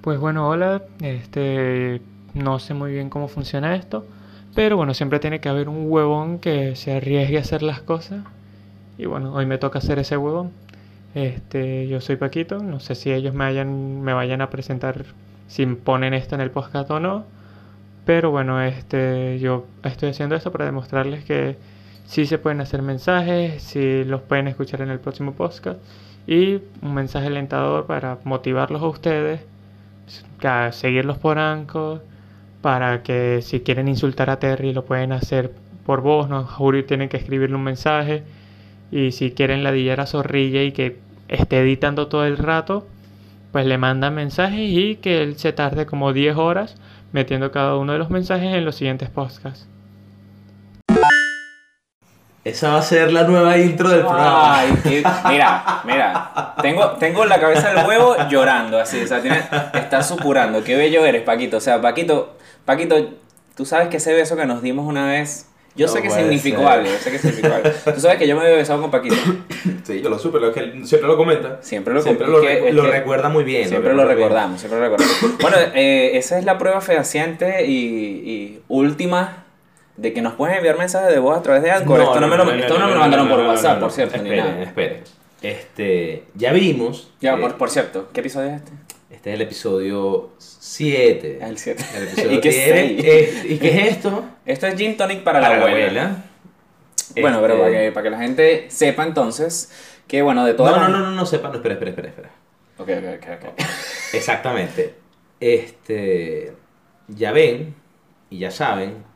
Pues bueno, hola, este, no sé muy bien cómo funciona esto, pero bueno, siempre tiene que haber un huevón que se arriesgue a hacer las cosas. Y bueno, hoy me toca hacer ese huevón. Este, yo soy Paquito, no sé si ellos me, hayan, me vayan a presentar si ponen esto en el podcast o no. Pero bueno, este, yo estoy haciendo esto para demostrarles que sí se pueden hacer mensajes, sí los pueden escuchar en el próximo podcast. Y un mensaje alentador para motivarlos a ustedes, a seguirlos por Anchor, para que si quieren insultar a Terry lo pueden hacer por voz, no juro tienen que escribirle un mensaje. Y si quieren ladillar a Zorrilla y que esté editando todo el rato, pues le mandan mensajes y que él se tarde como 10 horas metiendo cada uno de los mensajes en los siguientes podcasts. Esa va a ser la nueva intro del programa. Ay, qué- mira, mira, tengo, tengo la cabeza del huevo llorando, así, o sea, tiene, está supurando, qué bello eres, Paquito, o sea, Paquito, Paquito, tú sabes que ese beso que nos dimos una vez, yo No sé que significó algo, yo sé que significó algo, tú sabes que yo me había besado con Paquito, Sí, yo lo supe, lo que siempre lo comenta. siempre lo, Siempre es lo, que- lo recuerda muy bien. Siempre lo bien. recordamos, siempre lo recordamos. Bueno, eh, esa es la prueba fehaciente y, y última de que nos pueden enviar mensajes de voz a través de Anchor. esto no, me lo, esto no me lo mandaron por WhatsApp, por cierto, Esperen, esperen. Este, ya vimos. Ya, por, por cierto, ¿qué episodio es este? Este es el episodio 7. El 7. El episodio ¿Y qué es esto? Esto es Gin Tonic para, la abuela. Bueno, pero Este, para que, para que la gente sepa entonces que, bueno, de No, todas no, las- no, no, no, sepa, no, espera, espera, espera, espera. Ok, ok, ok, ok. Exactamente. Este, ya ven y ya saben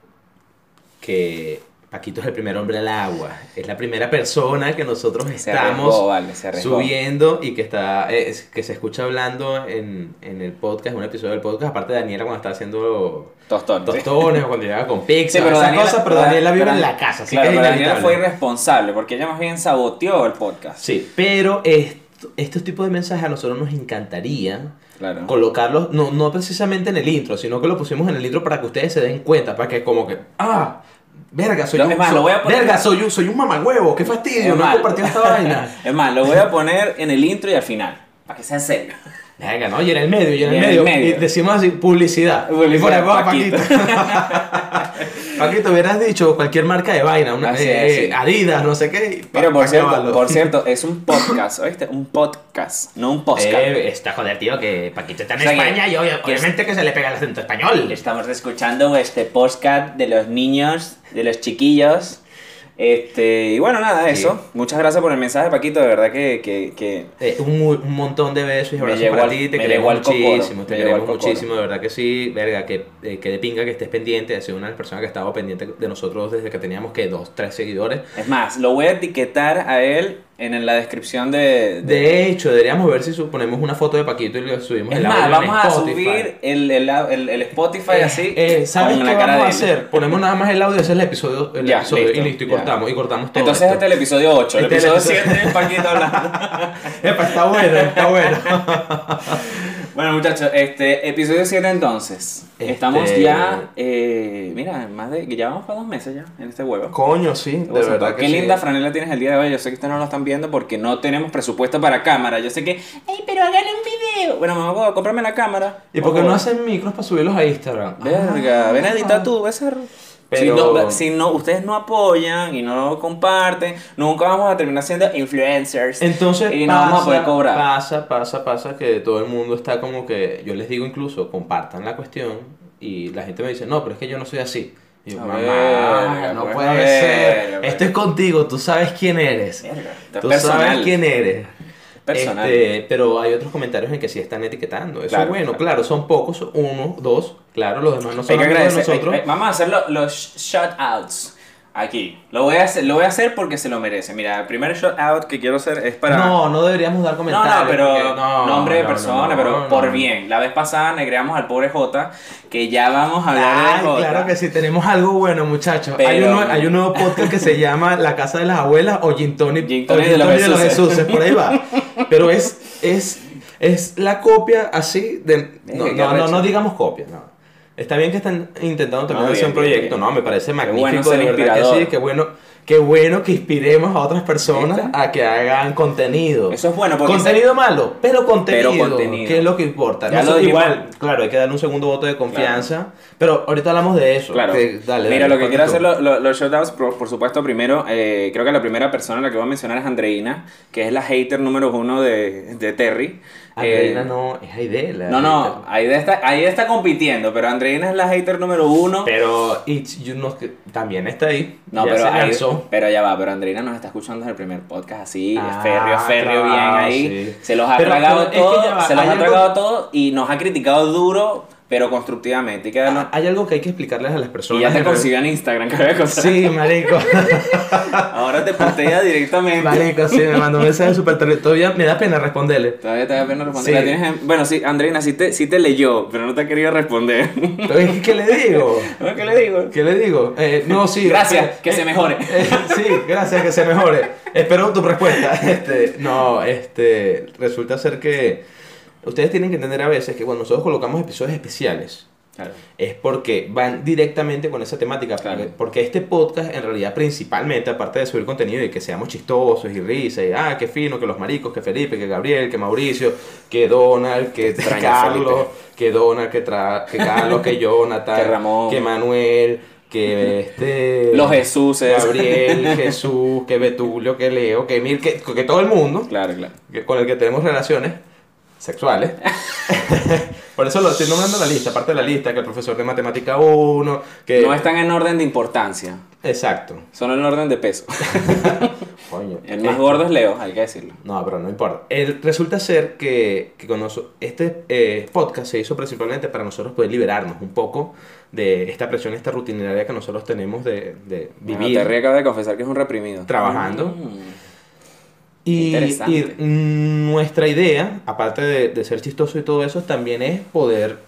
que Paquito es el primer hombre al agua. Es la primera persona que nosotros Se estamos arriesgó, vale, se arriesgó. subiendo y que está eh, es- que se escucha hablando en, en el podcast, un episodio del podcast, aparte de Daniela cuando está haciendo Tostón. sí. tostones o cuando llega con pizza, Sí, pero Daniela, cosas, pero Daniela vive en la casa, así claro, que es pero Daniela fue irresponsable porque ella más bien saboteó el podcast. Sí, pero esto- estos tipos de mensajes a nosotros nos encantaría Claro. colocarlos, no, no precisamente en el intro, sino que lo pusimos en el intro para que ustedes se den cuenta, para que como que, ah, verga, soy Lo- un, más, soy- lo voy a poner- verga, soy un, soy un mamagüevo, qué fastidio, no he compartido esta vaina. Es más, lo voy a poner en el intro y al final, para que sea serio. Verga, no, y en el medio, y en el, Y en el medio, medio. y decimos así, publicidad. Publicidad, Y Paquito. Paquito, hubieras dicho cualquier marca de vaina, una, Así eh. Adidas, no sé qué. Mira, por cierto, por cierto, es un podcast, ¿oíste? Un podcast, no un podcast. Eh, está joder, tío, que Paquito está en O sea, que- España y obvia- que es- obviamente que se le pega el acento español. Estamos escuchando este podcast de los niños, de los chiquillos. Este, y bueno, nada, Sí. eso. Muchas gracias por el mensaje, Paquito. De verdad que, que, que Eh, un, un montón de besos y abrazos para ti, te queremos muchísimo, te queremos muchísimo, de verdad que sí, verga, que, eh, que de pinga que estés pendiente, sido una de las personas que ha estado pendiente de nosotros desde que teníamos que dos, tres seguidores. Es más, lo voy a etiquetar a él en la descripción de... de- De hecho, deberíamos ver si ponemos una foto de Paquito y le subimos es el más, audio en vamos a Spotify. subir el, el, el, el Spotify Eh, así eh, ¿Sabes qué la cara vamos a hacer? Ponemos nada más el audio, ese es el episodio, el Ya, episodio listo, y listo, y ya. cortamos, y cortamos todo Entonces esto. este es el episodio 8, el Este episodio- 7 es Paquito hablando. Epa, está bueno, está bueno. Bueno muchachos, este episodio 7 entonces. Este- Estamos ya, eh, mira, más de, ya vamos para dos meses ya en este huevo. Coño, sí, de verdad que Qué sí. linda franela tienes el día de hoy. Yo sé que ustedes no lo están viendo porque no tenemos presupuesto para cámara. Yo sé que, ey, pero hagan un video. Bueno, mamá, comprarme la cámara. ¿Y por qué no hacen micros para subirlos a Instagram? Verga, Ah. ven a editar tú. Si, Pero- no, si no, ustedes no apoyan y no comparten, nunca vamos a terminar siendo influencers. Entonces y no pasa, vamos a poder cobrar. pasa, pasa, pasa que todo el mundo está como que, yo les digo incluso, compartan la cuestión y la gente me dice, no, pero es que yo no soy así. Y yo, mamá, no pues, puede ser. a ver. Esto es contigo, tú sabes quién eres. Es Tú personal. sabes quién eres. Personal. Este, pero hay otros comentarios en que sí están etiquetando. Eso Claro, es bueno, claro. claro. son pocos, uno, dos, claro, los demás no son Hay que amigos de nosotros. hay- hay- vamos a hacer lo- los shout outs aquí. Lo voy, a hacer, lo voy a hacer porque se lo merece. Mira, el primer shout out que quiero hacer es para. No, no deberíamos dar No, comentarios. no, pero porque- no, nombre de no, persona, no, pero no, por no. bien. La vez pasada negreamos al pobre J, que ya vamos a hablar Ay, de J. claro que sí, tenemos algo bueno, muchachos. Hay, Pero- uno- hay un nuevo podcast que se llama La Casa de las Abuelas o Gin o Gin de los Tonic Jesuses. Jesuses, por ahí va. Pero es, es, es la copia así de... No, no, no, no digamos copia, no. Está bien que están intentando también No, hacer un proyecto, bien. no, me parece bueno magnífico, ser de verdad que sí, qué bueno, qué bueno que inspiremos a otras personas a que hagan contenido. Eso es bueno porque Contenido malo, pero contenido, Pero contenido. que es lo que importa. Ya No lo igual, claro, hay que darle un segundo voto de confianza, pero ahorita hablamos de eso. Claro. que- dale, Mira, dale, lo que quiero hacer lo- lo- los shoutouts, por, por supuesto, primero, eh, creo que la primera persona a la que voy a mencionar es Andreina, que es la hater número uno de, de Terry. Andreina Eh, no, es Aide. la No, no. Aida está, Aida está compitiendo, pero Andreina es la hater número uno. Pero It's You no, que también está ahí. No, ya pero, lanzó. pero ya va, pero Andreina nos está escuchando desde el primer podcast así, Ah, férreo, férreo, bien claro, ahí. sí. Se los ha Pero- tragado es que todo, va, se los ha algo- tragado todo y nos ha criticado duro, pero constructivamente. Y, que Ah, Hay algo que hay que explicarles a las personas. y ya te en Instagram, cosa. Sí, marico. Ahora te postea directamente. marico, sí, me mandó un mensaje súper terrible. Todavía me da pena responderle. Todavía te da pena responder. Sí. La tienes en- Bueno, sí, Andreina, sí te, sí te leyó, pero no te ha querido responder. ¿Qué le digo? ¿Qué le digo? ¿Qué le digo? Eh, no, sí. Gracias, eh, que se mejore. eh, sí, gracias, que se mejore. Espero tu respuesta. Este, no, este, resulta ser que ustedes tienen que entender a veces que cuando nosotros colocamos episodios especiales, Claro. es porque van directamente con esa temática. Claro. Porque, este podcast, en realidad, principalmente, aparte de subir contenido y que seamos chistosos y risa, y ah, qué fino, que los maricos, que Felipe, que Gabriel, que Mauricio, que Donald, que Carlos, Felipe. que Donald, que, Tra- que Carlos, que Jonathan, Que Ramón. que Manuel, que este. Los Jesuses. Gabriel, Jesús, que Betulio, que Leo, que Emil, que, que todo el mundo Claro, claro. que- con el que tenemos relaciones sexuales. Por eso lo estoy nombrando la lista, aparte de la lista, que el profesor de matemática 1, que... No están en orden de importancia, Exacto. son en orden de peso. Coño. El más gordo es Leo, hay que decirlo. No, pero no importa. El, resulta ser que, que con noso- este eh, podcast se hizo principalmente para nosotros poder liberarnos un poco de esta presión, esta rutinaria que nosotros tenemos de, de Bueno, vivir. Terry acaba de confesar que es un reprimido. Trabajando. Mm. Y, y, nuestra idea, aparte de, de ser chistoso y todo eso, también es poder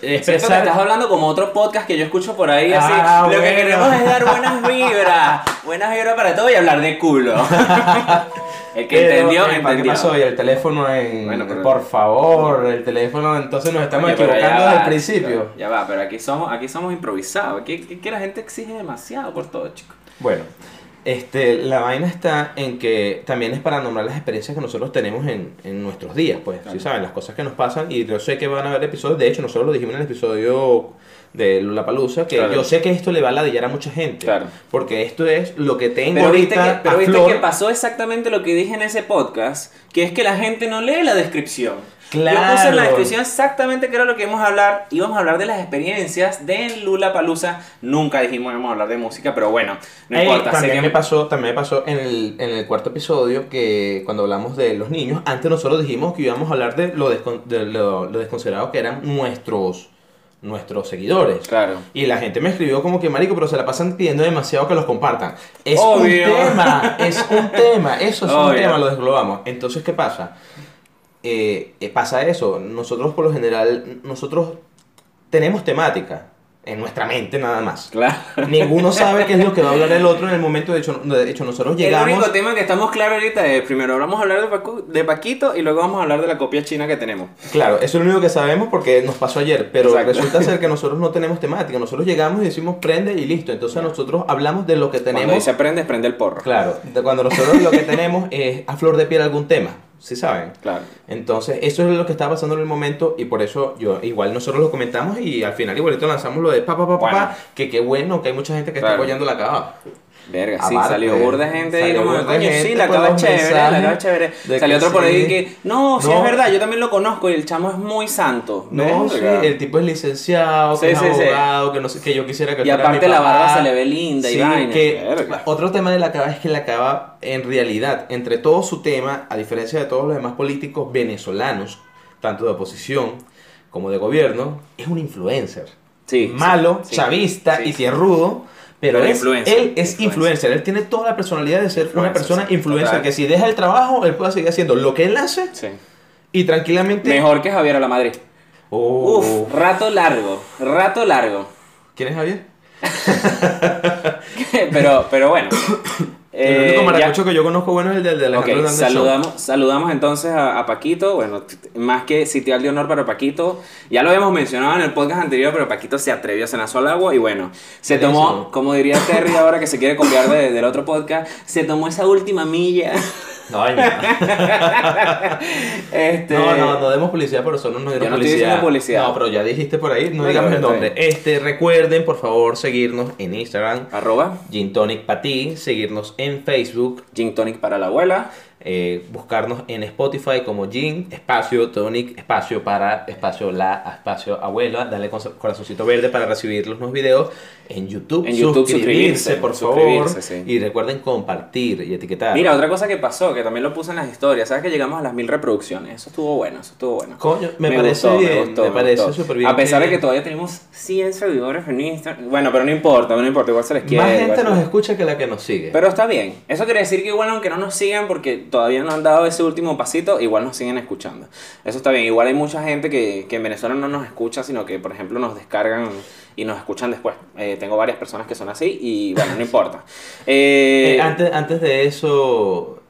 que expresar... estás hablando como otro podcast que yo escucho por ahí así. Ah, Lo que queremos es dar buenas vibras. buenas vibras para todo y hablar de culo. El que Pero, entendió, ¿Qué entendió. pasó? Y el teléfono en... Bueno, pero- Por favor, el teléfono, entonces nos estamos Oye, equivocando desde el principio. Ya va, pero aquí somos, aquí somos improvisados. Aquí- aquí la gente exige demasiado por todo, chicos. Bueno, este, la vaina está en que también es para nombrar las experiencias que nosotros tenemos en, en nuestros días, pues, Claro. ¿sí saben? Las cosas que nos pasan y yo sé que van a haber episodios, de hecho nosotros lo dijimos en el episodio de La Palusa, que Claro. yo sé que esto le va a ladillar a mucha gente, Claro. porque esto es lo que tengo Pero viste, ahorita que, pero viste flor. que pasó exactamente lo que dije en ese podcast, que es que la gente no lee la descripción. Claro. Yo puse en la descripción exactamente qué era lo que íbamos a hablar. Íbamos a hablar de las experiencias de Lula Palusa. Nunca dijimos que íbamos a hablar de música, pero bueno, no Ey, importa. también que- me pasó, también me pasó en el, en el cuarto episodio que cuando hablamos de los niños, antes nosotros dijimos que íbamos a hablar de lo, descon- de lo, lo desconsiderados que eran nuestros, nuestros seguidores. Claro. Y la gente me escribió como que, marico, pero se la pasan pidiendo demasiado que los compartan. Es Obvio. un tema, es un tema, eso es un tema, lo desglobamos. Entonces, ¿qué pasa? Eh, eh, pasa eso, nosotros por lo general, nosotros tenemos temática en nuestra mente nada más. Claro. Ninguno sabe qué es lo que va a hablar el otro en el momento. De hecho, de hecho nosotros El llegamos. único tema que estamos claros ahorita es, primero vamos a hablar de, Pacu- de Paquito y luego vamos a hablar de la copia china que tenemos. Claro, eso es lo único que sabemos porque nos pasó ayer. Pero Exacto. resulta ser que nosotros no tenemos temática. Nosotros llegamos y decimos prende y listo. Entonces nosotros hablamos de lo que Cuando tenemos. dice prende, prende el porro. Claro, cuando nosotros lo que tenemos es a flor de piel algún tema. ¿Sí saben? Claro. Entonces, eso es lo que está pasando en el momento y por eso yo igual nosotros lo comentamos y al final igualito lanzamos lo de pa pa pa pa, Bueno. pa, que qué bueno que hay mucha gente que Claro. está apoyando la cava. Verga, sí, salió burda gente salió como, burda coño, sí, la acaba chévere, la acaba chévere. Salió otro por ahí sí. que, no, sí No. es verdad, yo también lo conozco y el chamo es muy santo. No, sí, el tipo es licenciado, Sí, que es abogado, que no sé, que yo quisiera que Y aparte mi la barba se le ve linda y vaina. que Verga. otro tema de la cava es que la cava, en realidad, entre todo su tema, a diferencia de todos los demás políticos venezolanos, tanto de oposición como de gobierno, es un influencer. Sí, Malo, chavista y tierrudo. Pero es- influencer, él es influencer. influencer, él tiene toda la personalidad de ser una persona sí, influencer, total. que si deja el trabajo, él puede seguir haciendo lo que él hace Sí. y tranquilamente... Mejor que Javier a la Madrid. Oh. Uf, rato largo, rato largo. ¿Quién es Javier? pero, pero bueno. el Eh, único ya- maracucho que yo conozco bueno es el del de Alejandro Hernández Show. saludamos, saludamos entonces a, a Paquito. Bueno, más que sitial de honor para Paquito. Ya lo habíamos mencionado en el podcast anterior, pero Paquito se atrevió a cenar al agua y bueno, se tomó, Buenísimo. como diría Terry ahora que se quiere copiar de- del otro podcast, se tomó esa última milla. Ay, no. este, No, no, no demos publicidad, pero solo nos dieron Yo no publicidad. publicidad. No, pero ya dijiste por ahí, no digamos nombre. bien. Este, recuerden, por favor, seguirnos en Instagram, Arroba Gin Tonic para ti, seguirnos en Facebook, Gin Tonic para la abuela. Eh, buscarnos en Spotify como Gin, espacio, Tonic, espacio para, espacio la, espacio abuela, dale con- corazoncito verde para recibir los nuevos videos en YouTube. En YouTube, suscribirse, suscribirse, por favor. suscribirse, sí. Y recuerden compartir y etiquetar. Mira, otra cosa que pasó, que también lo puse en las historias, ¿sabes que llegamos a las mil reproducciones? Eso estuvo bueno, eso estuvo bueno. Coño, me, parece bien, me, parece súper bien. A pesar de que todavía tenemos 100 seguidores en Instagram. Bueno, pero no importa, no importa, igual se les quiere. Más gente nos escucha que la que nos sigue. Pero está bien. Eso quiere decir que igual aunque no nos sigan porque todavía no han dado ese último pasito, igual nos siguen escuchando. Eso está bien. Igual hay mucha gente que, que en Venezuela no nos escucha, sino que por ejemplo nos descargan y nos escuchan después. Eh, tengo varias personas que son así y bueno, no importa. Eh, Eh, antes, antes de eso,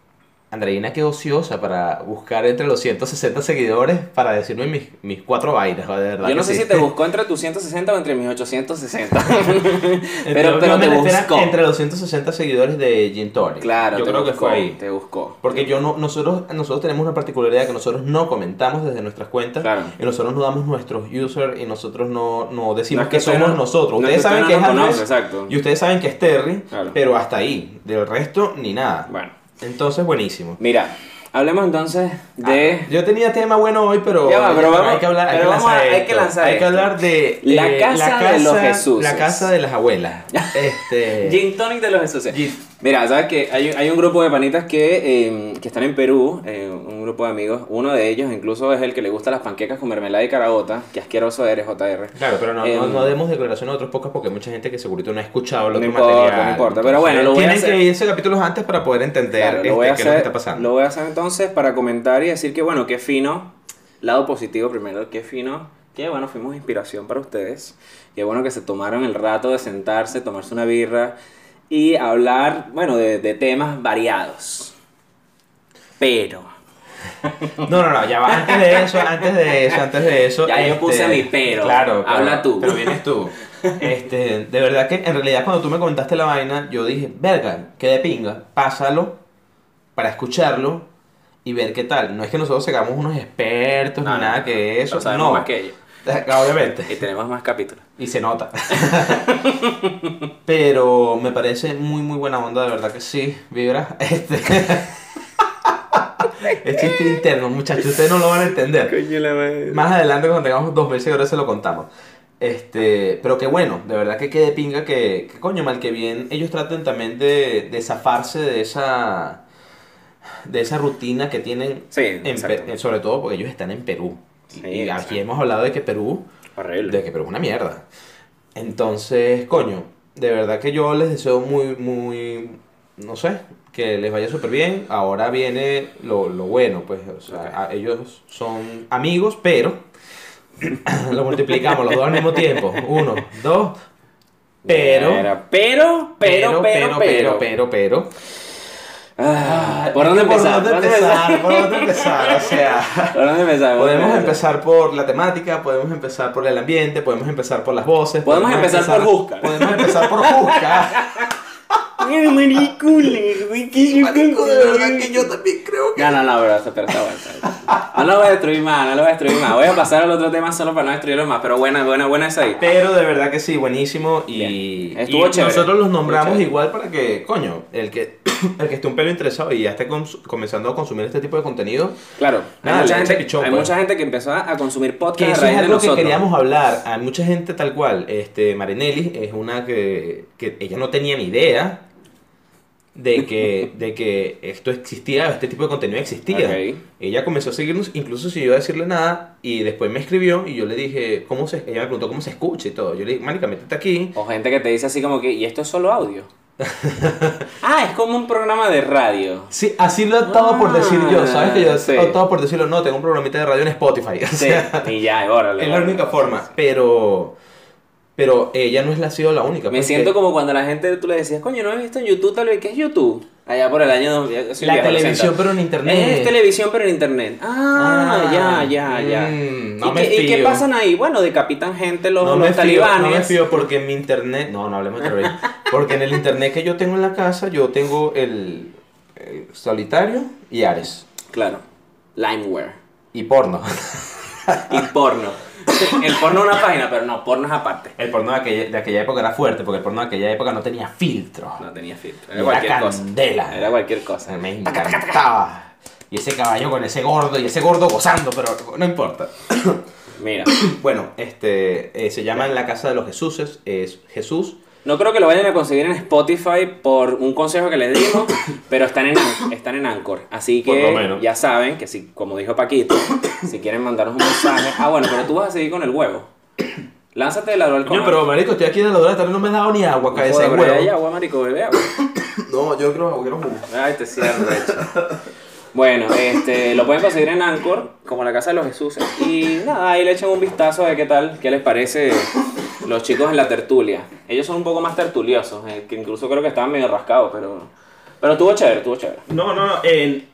Andreina, qué ociosa para buscar entre los 160 seguidores para decirme mis, mis cuatro vainas, de verdad. yo no sé sí. si te buscó entre tus 160 o entre mis 860. Entre- pero pero te buscó. Entre los 160 seguidores de Gin Tonic. Claro, yo te creo que fue ahí. Te buscó. Porque yo no, nosotros, nosotros tenemos una particularidad que nosotros no comentamos desde nuestras cuentas Claro. y nosotros no damos nuestros users y nosotros no, no decimos No es que, que somos no- nosotros. no es ustedes saben que es Andrés y ustedes saben que es Terry, Claro. pero hasta ahí. Del resto, ni nada. Bueno, Entonces, buenísimo. mira, hablemos entonces de... Ah, yo tenía tema bueno hoy, pero, Ya va, pero vamos- hay que hablar, hay que vamos lanzar a- hay que lanzar Hay que esto. hablar de La eh, casa de los Jesuses. La casa de las abuelas. Este, Gin Tonic de los Jesuses. Gin. Mira, ¿sabes qué? Hay, hay un grupo de panitas que, eh, que están en Perú, eh, un grupo de amigos. Uno de ellos incluso es el que le gusta las panquecas con mermelada y carabota. Qué asqueroso eres, JR. Claro, pero no, no, Em, no demos declaración a otros pocas porque hay mucha gente que segurito no ha escuchado el No importa, material. no importa, pero bueno, lo voy a tienen hacer. que irse capítulos antes para poder entender Claro, este, lo voy a qué es lo que hacer, está pasando. lo voy a hacer entonces para comentar y decir que, bueno, qué fino. Lado positivo primero, qué fino. Que bueno, fuimos inspiración para ustedes. Qué bueno que se tomaron el rato de sentarse, tomarse una birra y hablar, bueno, de, de temas variados. Pero, No, no, no, ya va. Antes de eso, antes de eso, antes de eso. este, Ya yo puse mi pero. Claro, Habla tú. Pero vienes tú. Este, de verdad que en realidad cuando tú me comentaste la vaina, yo dije, verga, qué de pinga, pásalo para escucharlo y ver qué tal. No es que nosotros seamos unos expertos No, ni no, nada que eso. No. más que ellos. Obviamente. y tenemos más capítulos. Y se nota. Pero me parece muy, muy buena onda, de verdad que sí, vibra. Este. es chiste interno, muchachos, ustedes no lo van a entender. Coño la madre. Más adelante, cuando tengamos dos mil seguidores, se lo contamos. Este, pero que bueno, de verdad que quede pinga que, que coño, mal que bien, ellos traten también de, de zafarse de esa de esa rutina que tienen, Sí, en sobre todo porque ellos están en Perú. Sí, y aquí hemos hablado de que Perú Horrible. de que pero es una mierda. Entonces, coño, de verdad que yo les deseo muy, muy, no sé, que les vaya súper bien. Ahora viene lo, lo bueno, pues, o sea, ellos son amigos, pero lo multiplicamos los dos al mismo tiempo. Uno, dos, pero, Era, pero, pero, pero, pero, pero, pero. Ah, ¿Por dónde empezar? ¿Por dónde empezar? ¿Por dónde empezar? O sea... ¿Por dónde empezar? Podemos empezar por la temática, podemos empezar por el ambiente, podemos empezar por las voces. Podemos empezar por Jusca. Podemos empezar por. Ay, maricule, Marico, de verdad que yo también creo que... No, no, no, pero, pero está bueno. No lo voy a destruir más, no lo voy a destruir más. Voy a pasar al otro tema solo para no destruirlo más, pero buena, buena, buena esa ahí. Pero de verdad que sí, buenísimo. Y, Bien. Estuvo y chévere. nosotros los nombramos igual para que, coño, el que, el que esté un pelo interesado y ya esté comenzando a consumir este tipo de contenido. Claro, hay, Nada, mucha, le gente, pichón, hay pues. mucha gente que empezó a, consumir Que podcast a eso es algo que queríamos hablar. Hay mucha gente tal cual. Este, Marinelli es una que, que ella no tenía ni idea de que, de que esto existía, este tipo de contenido existía. Ella comenzó a seguirnos, incluso sin yo decirle nada, y después me escribió y yo le dije, ¿cómo se, ella me preguntó cómo se escucha y todo. Yo le dije, Marica, métete aquí. O gente que te dice así como que, ¿y esto es solo audio? ah, es como un programa de radio. Sí, así lo he optado por decir yo, ¿sabes? Que yo Ah, sí. he optado por decirlo, no, tengo un programita de radio en Spotify. O Sí, sea, y ya, órale. es la única forma, pero... Pero ella no es la, ha sido la única. Me pues, siento como cuando la gente tú le decías, coño, no he visto en YouTube tal vez, ¿qué es YouTube? Allá por el año... dos- yo soy La viejo, lo televisión, pero en internet. Es televisión, pero en internet. Ah, Ah, ya, ya, ya. mm, no ¿Y, me qué, y qué fío. pasan ahí? Bueno, decapitan gente los, No los me, fío, talibanes. no me fío porque en mi internet. No, no hablemos de terrorismo. Porque en el internet que yo tengo en la casa, yo tengo el, el solitario y Ares. Claro. Limeware. Y porno. Y porno. El porno es una página, pero no, porno es aparte. El porno de aquella, de aquella época era fuerte, porque el porno de aquella época no tenía filtro. No tenía filtro. Era Era cualquier cosa. candela. Era cualquier cosa. Me encantaba. Y ese caballo con ese gordo, y ese gordo gozando, pero no importa. Mira. Bueno, este eh, se llama En la Casa de los Jesuses. Es Jesús. No creo que lo vayan a conseguir en Spotify por un consejo que les dimos, pero están en, están en Anchor. Así que ya saben que si, como dijo Paquito, si quieren mandarnos un mensaje. Ah, bueno, pero tú vas a seguir con el huevo. Lánzate del balcón. Coño, pero marico, estoy aquí de la hora de la tarde, no me he dado ni agua, No cae ese joda, pero huevo. hay agua, marico, bebe agua. No, yo creo que quiero jugo. Ay, te cierro, de hecho. Bueno, este, lo pueden conseguir en Anchor, como la Casa de los Jesuses. Y nada, ahí le echan un vistazo a ver qué tal, qué les parece los chicos en la tertulia. Ellos son un poco más tertuliosos, eh, que incluso creo que estaban medio rascados, pero... Pero estuvo chévere, estuvo chévere. No, no, no. En...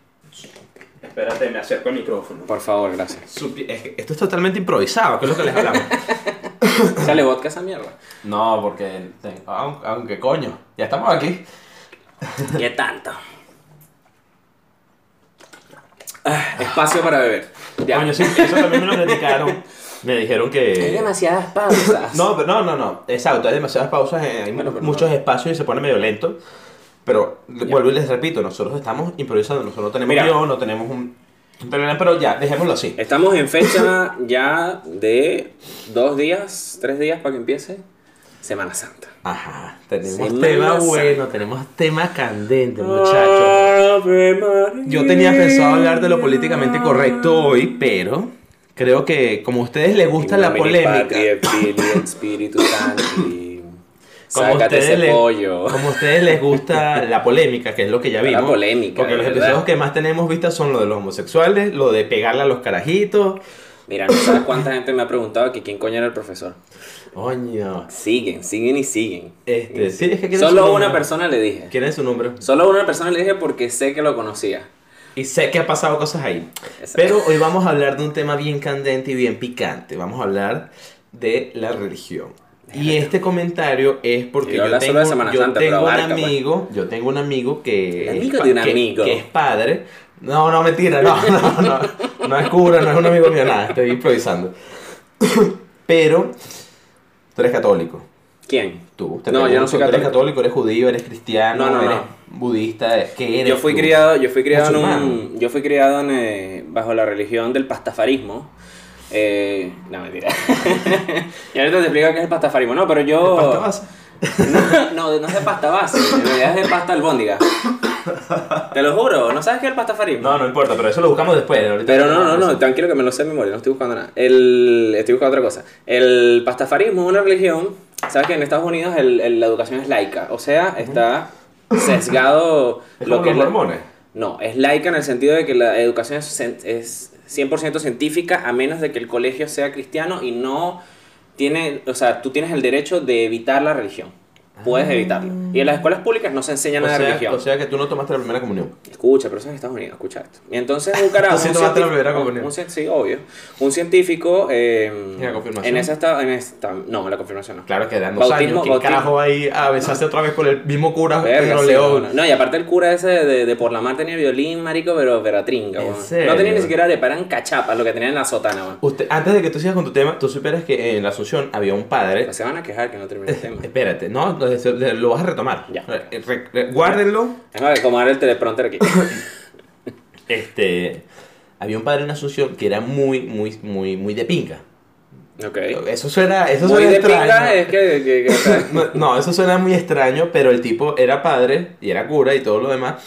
Espérate, me acerco al micrófono. Por favor, gracias. Supi- es que esto es totalmente improvisado, que es lo que les hablamos. Sale vodka esa mierda. no, porque. Aunque, aunque coño, ya estamos aquí. ¿Qué tanto? Ah, espacio para beber. Ya. Coño, sí, eso también me lo criticaron. Me dijeron Hay que. demasiadas pausas. No, pero no, no, no. Exacto, hay demasiadas pausas, eh, hay Bueno, muchos no. espacios y se pone medio lento. Pero vuelvo y les repito, nosotros estamos improvisando, nosotros no tenemos Mira. guion, no tenemos un, pero ya, dejémoslo así. Estamos en fecha ya de dos días, tres días para que empiece Semana Santa. Ajá, tenemos Semana tema Santa. bueno, tenemos tema candente, muchachos. Yo tenía pensado hablar de lo políticamente correcto hoy, pero creo que como a ustedes les gusta la polémica, Espíritu Santi. como ustedes les, como ustedes les gusta la polémica, que es lo que ya La vimos. polémica, porque los ¿verdad? episodios que más tenemos vistas son lo de los homosexuales, lo de pegarle a los carajitos. Mira, no sabes cuánta gente me ha preguntado que quién coño era el profesor. Coño. Siguen, siguen y siguen. Este, sí, es que Solo una persona le dije. ¿Quién es su nombre? Solo una persona le dije porque sé que lo conocía. Y sé que ha pasado cosas ahí. Pero hoy vamos a hablar de un tema bien candente y bien picante. Vamos a hablar de la religión. Y este comentario es porque Yo tengo, yo Santa, tengo un pues. amigo, yo tengo un amigo que es amigo pa- de un que- amigo. que es padre. No, no, mentira, no, no, no, no es cura, no es un amigo mío, nada, estoy improvisando. Pero tú eres católico. ¿Quién? Tú, te No, yo no pregunto, soy ¿tú eres católico. católico, eres judío, eres cristiano, No, no, no. eres budista, ¿qué eres? Yo fui tú? criado, yo fui criado en un, yo fui criado en, eh, bajo la religión del pastafarismo. Eh, no, mentira. y ahorita te explico qué es el pastafarismo. No, pero yo... ¿Pasta base? no, no es de pasta base, en realidad es de pasta albóndiga. Te lo juro, ¿no sabes qué es el pastafarismo? No, no importa, pero eso lo buscamos después. ahorita Pero no, no, no, eso. tranquilo que me lo sé de memoria, no estoy buscando nada. El, estoy buscando otra cosa. El pastafarismo es una religión, sabes que en Estados Unidos el- el- la educación es laica, o sea, está sesgado ¿Es lo como que los es la- mormones? No, es laica en el sentido de que la educación es, cien- es 100% científica a menos de que el colegio sea cristiano y no tiene, o sea, tú tienes el derecho de evitar la religión. Puedes evitarlo. Y en las escuelas públicas no se enseña O nada de sea, religión. o sea que tú no tomaste la primera comunión. Escucha, pero eso es en Estados Unidos, escucha esto. Y entonces un carajo. Sí un tomaste la científico- primera un- comunión. un cien- sí, obvio. Un científico. eh, ¿Y la confirmación? En esa esta, en esta. No, la confirmación no. Claro que dan dos Bautismo- años. ¿Quién bautismo. carajo va a besarse otra vez por el mismo cura Pedro sí, León? no, y aparte el cura ese de, de por la mar tenía violín, marico, pero, pero a tringa, ¿En weón. serio? No tenía ni siquiera arepa, eran cachapas lo que tenían en la sotana. Usted, antes de que tú sigas con tu tema, tú supieras que en la Asunción había un padre. Pues se van a quejar que no termine el tema. Espérate, no, lo lo vas a retomar. Ya. Re- re- re- guárdenlo. Déjame acomodar el teleprompter aquí. Este, había un padre en Asunción que era muy, muy, muy, muy de pinga. Ok. Eso suena, eso Muy suena de extraño. pinga es que. que- que- No, no, eso suena muy extraño, pero el tipo era padre y era cura y todo lo demás.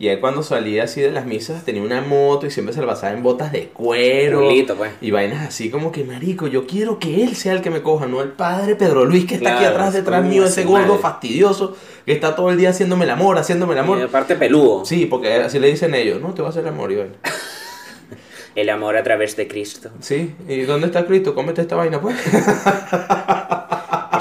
Y él cuando salía así de las misas tenía una moto y siempre se la pasaba en botas de cuero. Culito, pues. Y vainas así como que, marico, yo quiero que él sea el que me coja, no el padre Pedro Luis que está aquí atrás, detrás mío, ese gordo madre. fastidioso que está todo el día haciéndome el amor, haciéndome el y amor. aparte peludo. Sí, porque así le dicen ellos, no, te va a hacer el amor, y. El amor a través de Cristo. Sí, ¿y dónde está Cristo? Cómete esta vaina, pues.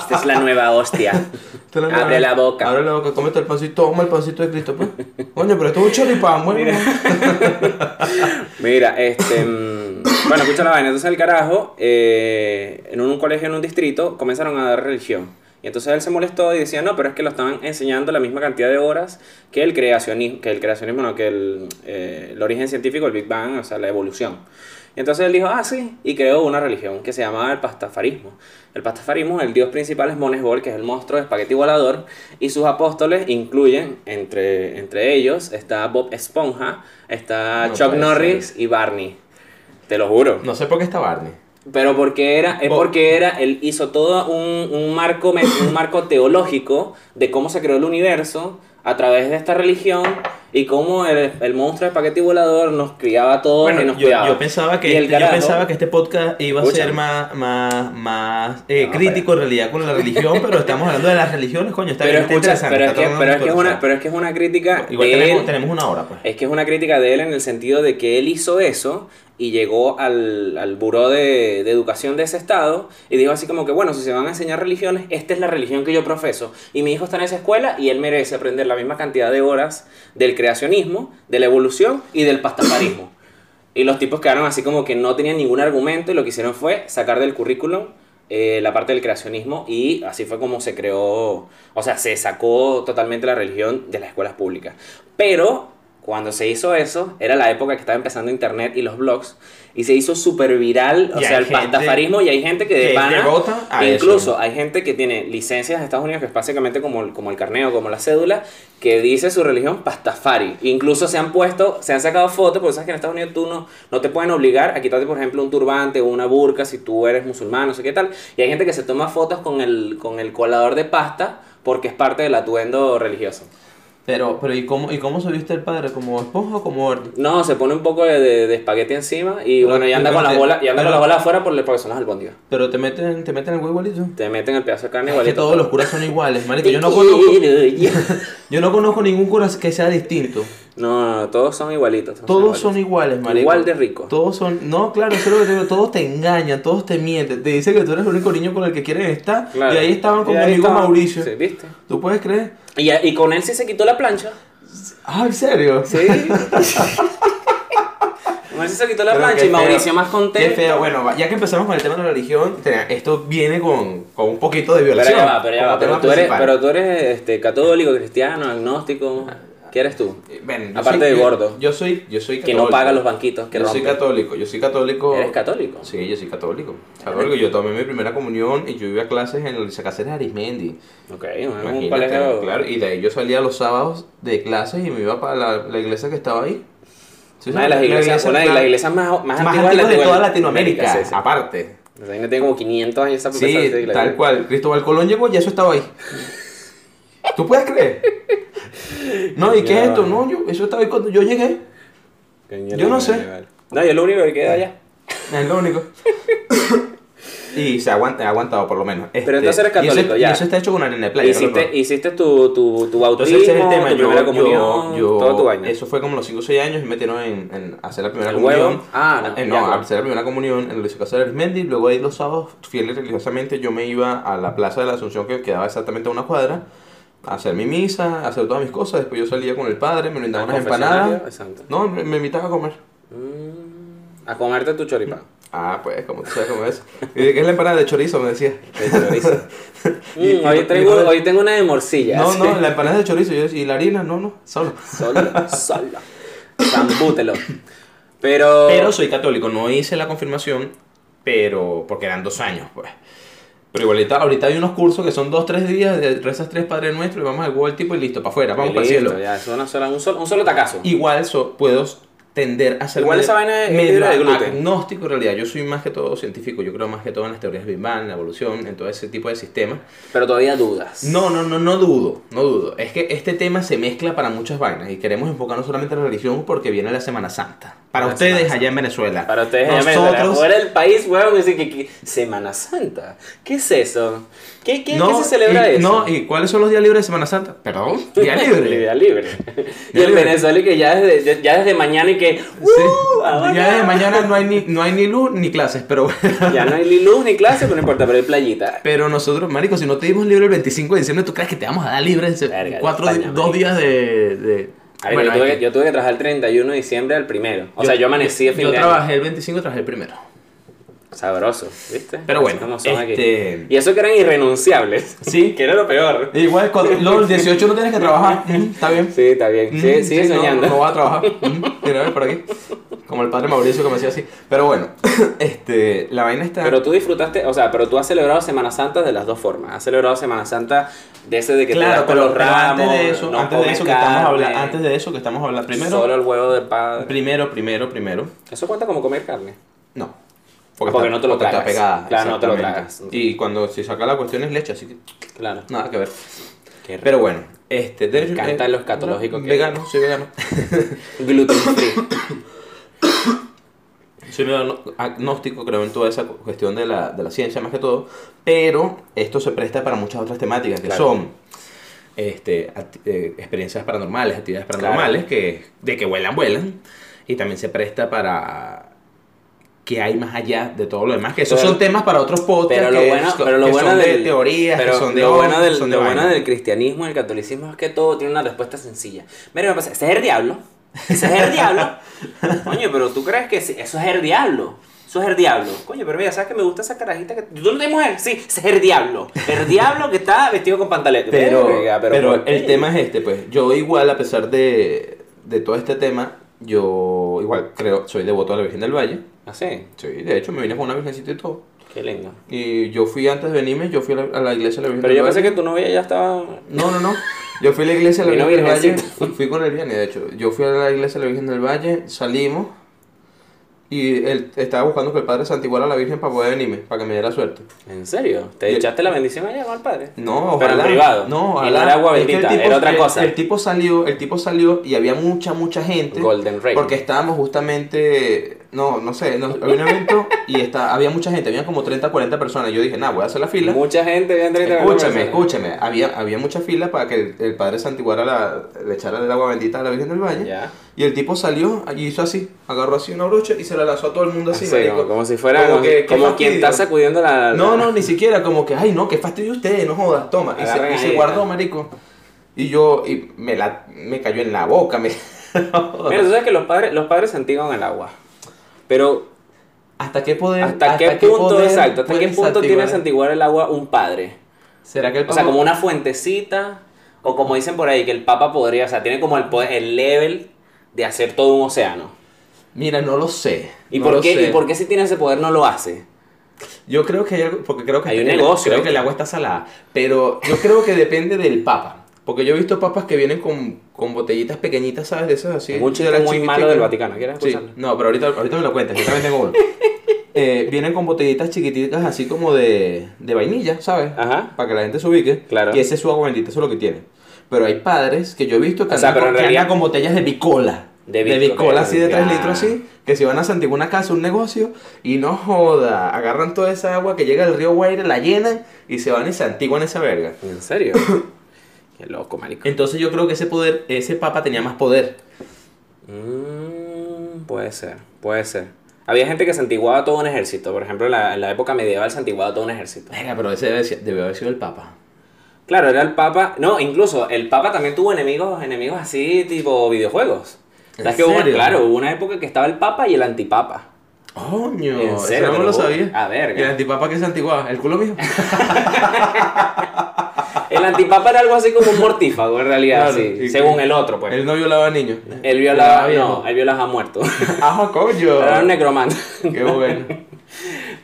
Esta es la nueva hostia. Abre la boca. Abre la boca, cómete el pancito, toma el pancito de Cristo, pues. Coño, pero esto es un choripán, bueno. Mira, este. mm, bueno, escucha la vaina. Entonces el carajo, eh, en un colegio en un distrito, comenzaron a dar religión. Y entonces él se molestó y decía, no, pero es que lo estaban enseñando la misma cantidad de horas que el creacionismo, que el creacionismo, no, que el, eh, el origen científico, el Big Bang, o sea, la evolución. Entonces él dijo, ah, sí, y creó una religión que se llamaba el pastafarismo. El pastafarismo, el dios principal es Monesbol, que es el monstruo de espagueti volador, y sus apóstoles incluyen, entre, entre ellos, está Bob Esponja, está No Chuck Norris y Barney. Te lo juro. No sé por qué está Barney. Pero porque era, es porque era, él hizo todo un, un marco, un marco teológico de cómo se creó el universo a través de esta religión y cómo el, el monstruo de espagueti volador nos criaba a todos y Bueno, nos yo, criaba. yo pensaba que Y este, yo carajo- pensaba que este podcast iba a Escucha. ser más, más, más eh, No, crítico en realidad con la religión, pero estamos hablando de las religiones, coño, está pero, bien, escucha, interesante. pero, es que, pero, es que es una, pero es que es una crítica Igual de tenemos, él. tenemos una hora, pues. Es que es una crítica de él en el sentido de que él hizo eso y llegó al, al buró de, de educación de ese estado y dijo así como que, bueno, si se van a enseñar religiones, esta es la religión que yo profeso. Y mi hijo está en esa escuela y él merece aprender la misma cantidad de horas del creacionismo, de la evolución y del pastafarismo. Y los tipos quedaron así como que no tenían ningún argumento y lo que hicieron fue sacar del currículum eh, la parte del creacionismo y así fue como se creó, o sea, se sacó totalmente la religión de las escuelas públicas. Pero cuando se hizo eso, era la época que estaba empezando internet y los blogs, y se hizo súper viral, o sea, el pastafarismo, y hay gente que de que pana, a incluso eso. hay gente que tiene licencias de Estados Unidos, que es básicamente como, el- como el carneo, como la cédula, que dice su religión pastafari. Incluso se han puesto, se han sacado fotos, porque sabes que en Estados Unidos tú no, no te pueden obligar a quitarte, por ejemplo, un turbante o una burka si tú eres musulmán, no sé qué tal. Y hay gente que se toma fotos con el, con el colador de pasta porque es parte del atuendo religioso. Pero, pero ¿y cómo, ¿y cómo se viste el padre? ¿Como esponja o como? No, se pone un poco de, de- de espagueti encima y Pero- bueno, y anda con las bolas, y anda con las bolas afuera por, porque son las albóndigas. Pero te meten, te meten el huevo igualito. Te meten el pedazo de carne Es igualito. que todos los curas son iguales, marico. Yo no conozco, yo no conozco ningún cura que sea distinto. No, todos son igualitos. Todos son iguales, marico. Igual de ricos. Todos son, no, claro, eso es lo que te digo, todos te engañan, todos te mienten, te dicen que tú eres el único niño con el que quieren estar. Claro. Y ahí estaban con mi amigo. Mauricio. Sí, ¿viste? ¿Tú puedes creer? Y, y con él sí se quitó la plancha. Ah, ¿en serio? Sí. con él sí se quitó la Pero plancha y Mauricio feo, más contento. Qué feo. Bueno, ya que empezamos con el tema de la religión, esto viene con, con un poquito de Pero violación. ya va, pero ya va. Pero tú eres, pero tú eres este, católico, cristiano, agnóstico. ¿Qué eres tú? Eh, ven, Aparte soy- de gordo. Yo soy, yo soy Que católico. no paga los banquitos que yo soy católico, yo soy católico. ¿Eres católico? Sí, yo soy católico. Católico, yo tomé mi primera comunión y yo iba a clases en el Liceo Cáceres Arismendi. Ok, un Imagínate, colegio. claro, y de ahí yo salía los sábados de clases y me iba para la, la iglesia que estaba ahí. Sí, Una de las la iglesias, una de las iglesias más, más, más antiguas antiguas de toda Latinoamérica, sí, aparte. O sea, tiene como 500 años esa Sí, tal cual. Cristóbal Colón llegó y eso estaba ahí. ¿Tú puedes creer? No, ¿y qué es esto? No, yo, eso estaba ahí cuando yo llegué. Yo no sé. No, yo lo único que queda allá. Es lo único. y se aguanta, ha aguantado por lo menos. Este, Pero entonces eres y eso- católico, y ya. eso está hecho con arena de playa. Hiciste, hiciste tu, tu, tu bautismo, Entonces ese es el tema. tu primera yo, comunión, yo- todo tu vaina. Eso fue como los 5 o 6 años y me metieron en, en hacer la primera ¿El comunión. huevo? Ah, no, Eh, ya, no, claro. hacer la primera comunión en el Liceo Cáceres Arismendi. Luego ahí los sábados, fiel y religiosamente, yo me iba a la Plaza de la Asunción que quedaba exactamente a una cuadra. A hacer mi misa, a hacer todas mis cosas. Después yo salía con el padre, me brindaba Ah, unas empanadas. exacto. No, me, me invitaba a comer. Mm, a comerte tu choripán. Ah, pues, como tú sabes cómo es. ¿Y de qué es la empanada de chorizo? Me decía. de chorizo. Y- Mm, y- hoy, y- tengo, y- hoy tengo una de morcilla. No, sí. no, la empanada de chorizo. Yo decía, ¿y la harina? No, no, solo. Solo, solo. Zambútelo. Pero... Pero soy católico, no hice la confirmación, pero porque eran dos años, pues. Pero igualita, ahorita hay unos cursos que son dos, tres días, de rezas tres Padres Nuestros y vamos al del tipo y listo, para afuera, vamos para el cielo. Ya, eso es una sola- un, solo, un solo tacazo. Igual so- puedo tender a ser Igual esa vaina es medio de gluten. agnóstico en realidad. Yo soy más que todo científico, yo creo más que todo en las teorías Big Bang, en la evolución, en todo ese tipo de sistemas. Pero todavía dudas. No, no, no, no dudo, no dudo. Es que este tema se mezcla para muchas vainas y queremos enfocarnos solamente en la religión porque viene la Semana Santa. Para La ustedes Semana allá en Venezuela. Para ustedes, allá en Venezuela, fuera del país, dice que, que- Semana Santa. ¿Qué es eso? ¿Qué, qué, No, qué se celebra y, eso? No, ¿y cuáles son los días libres de Semana Santa? Perdón, día libre. Día libre. y en. Venezuela y que ya desde, ya desde mañana y que... Sí. ¡uh! ahora! Ya desde mañana no hay ni, no hay ni luz ni clases, pero bueno. Ya no hay ni luz ni clase, pero no importa, pero hay playita. Pero nosotros, marico, si no te dimos libre el 25 de diciembre, ¿tú crees que te vamos a dar libre Verga, cuatro, España, dos marico. días de... de... A ver, Bueno, yo, tuve, que- yo tuve que trabajar el 31 de diciembre al primero. O sea, yo amanecí a fin Yo de año. trabajé el 25 y trabajé el primero. Sabroso, ¿viste? Pero bueno, como son aquí. este- Y eso que eran irrenunciables. Sí. que era lo peor. Igual, cuando, el 18 no tienes que trabajar. Está bien. Sí, está bien. Ujú, Sí, sigue sí, no, soñando. No, va a trabajar. Mira, ves por aquí. Como el padre Mauricio que me decía así. Pero bueno, este, la vaina está... Pero tú disfrutaste, o sea, pero tú has celebrado Semana Santa de las dos formas. Has celebrado Semana Santa de ese de que te claro, con pero, los ramos, antes de eso, no antes de eso que estamos hablando, antes de eso que estamos hablando, primero, solo el huevo del padre. primero, primero, primero, Eso cuenta como comer carne. no. Porque no te lo tragas. pegada. Claro, no te lo tragas. Y cuando se saca la cuestión es leche, así que Claro. nada que ver. Qué. Pero bueno, este, Me eh, lo escatológico que- Vegano, soy vegano. Gluten free. Soy medio agnóstico, creo en toda esa cuestión de la, de la ciencia más que todo, pero esto se presta para muchas otras temáticas que Claro. son este, eh, experiencias paranormales, actividades Claro. paranormales, que, de que vuelan, vuelan, y también se presta para que hay más allá de todo lo demás, que esos Pero- son temas para otros podcasts, Pero lo que, bueno, que pero lo bueno son del, de teorías, pero que son de lo bueno del, son de lo bueno del cristianismo y el catolicismo es que todo tiene una respuesta sencilla. Mira, me pasa, ese es el diablo. Ese es el diablo. Coño, pero tú crees que eso es el diablo. Eso es el diablo. Coño, pero mira, ¿sabes que me gusta esa carajita que tú no tienes mujer? Sí, ese es el diablo. El diablo que está vestido con pantaletas. Pero, pero, ¿por qué? el tema es este, pues yo igual, a pesar de, de todo este tema, yo igual creo, soy devoto a la Virgen del Valle. Ah, sí. Sí, de hecho me vine con una virgencita y todo. Qué lindo. Y yo fui antes de venirme, yo fui a la, a la iglesia de la Virgen Pero del yo pensé que tu novia ya estaba... No, no, no. Yo fui a la iglesia de la Virgen del Valle. Fui, con el de hecho. Yo fui a la iglesia de la Virgen del Valle, salimos. Y él estaba buscando que el padre santiguara a la Virgen para poder venirme, para que me diera suerte. ¿En serio? ¿Te echaste la bendición allá al padre? No, Pero en ojalá. privado. No, Y no ojalá. era agua Es que el bendita, tipo- era otra el- cosa. El, tipo salió, el tipo salió y había mucha, mucha gente. Golden Rain. Porque estábamos justamente, no, no sé, no, había un evento y está, había mucha gente, había como 30, 40 personas. Yo dije, nada, voy a hacer la fila. Mucha gente bien Escúchame, escúchame. Había, había mucha fila para que el, el padre santiguara la, le echara el agua bendita a la Virgen del Valle. Ya. Y el tipo salió y hizo así, agarró así una brocha y se la lanzó a todo el mundo así. Sí, marico. como, como si fuera Como que- como quien está sacudiendo la... la- No, no, ni siquiera, como que, ay, no, qué fastidio usted, no jodas, toma. Y se, y se guardó, marico. Y yo, y me, la, me cayó en la boca. Me... Mira, tú sabes que los padres, los padres santiguan el agua. Pero, ¿Hasta qué poder? ¿hasta, qué punto, poder exacto, hasta qué punto tiene santiguar? santiguar el agua un padre? ¿Será que el O sea, como una fuentecita, o como dicen por ahí, que el papa podría, o sea, tiene como el, poder- el level de hacer todo un océano. Mira, no lo sé. ¿Y, no por qué, sé. ¿Y por qué si tiene ese poder no lo hace? Yo creo que hay algo, porque creo que Hay un el- negocio, creo que el agua está salada, pero yo creo que depende del papa, porque yo he visto papas que vienen con, con botellitas pequeñitas, ¿sabes? De esas así. Un de chiste las muy malo del Vaticano, ¿quieres Sí, escucharlo? no, pero ahorita, ahorita me lo cuentas, yo también tengo uno. Eh, vienen con botellitas chiquititas así como de, de vainilla, ¿sabes? Ajá. Para que la gente se ubique. Claro. Y ese es su agua bendita, eso es lo que tiene. Pero hay padres que yo he visto que, O sea, pero con, que realidad- andan con botellas de bicola. De De bico- bicola así de 3 ya. litros así, que si van a santiguar una casa, un negocio, y no joda, agarran toda esa agua que llega del río Guaire, la llenan y se van y se antiguan esa verga. ¿En serio? Qué loco, marico. Entonces yo creo que ese poder, ese papa tenía más poder. Mm, puede ser, puede ser. Había gente que santiguaba todo un ejército. Por ejemplo, en la, en la época medieval santiguaba todo un ejército. Venga, pero ese debe, haber sido el papa. Claro, era el Papa. No, incluso el Papa también tuvo enemigos, enemigos así, tipo videojuegos. ¿En ¿Sabes que hubo, serio? claro, hubo una época que estaba el Papa y el antipapa. Coño, ¿En eso serio? no Te me lo sabía. A verga. ¿Y el antipapa que se antiguaba? ¿El culo mío? El antipapa era algo así como un mortífago, en realidad, Claro, sí, según el otro, pues. Él no violaba niños. Él violaba, no, él violaba a muerto. Ajá, coño. Era un necromante. Qué bueno.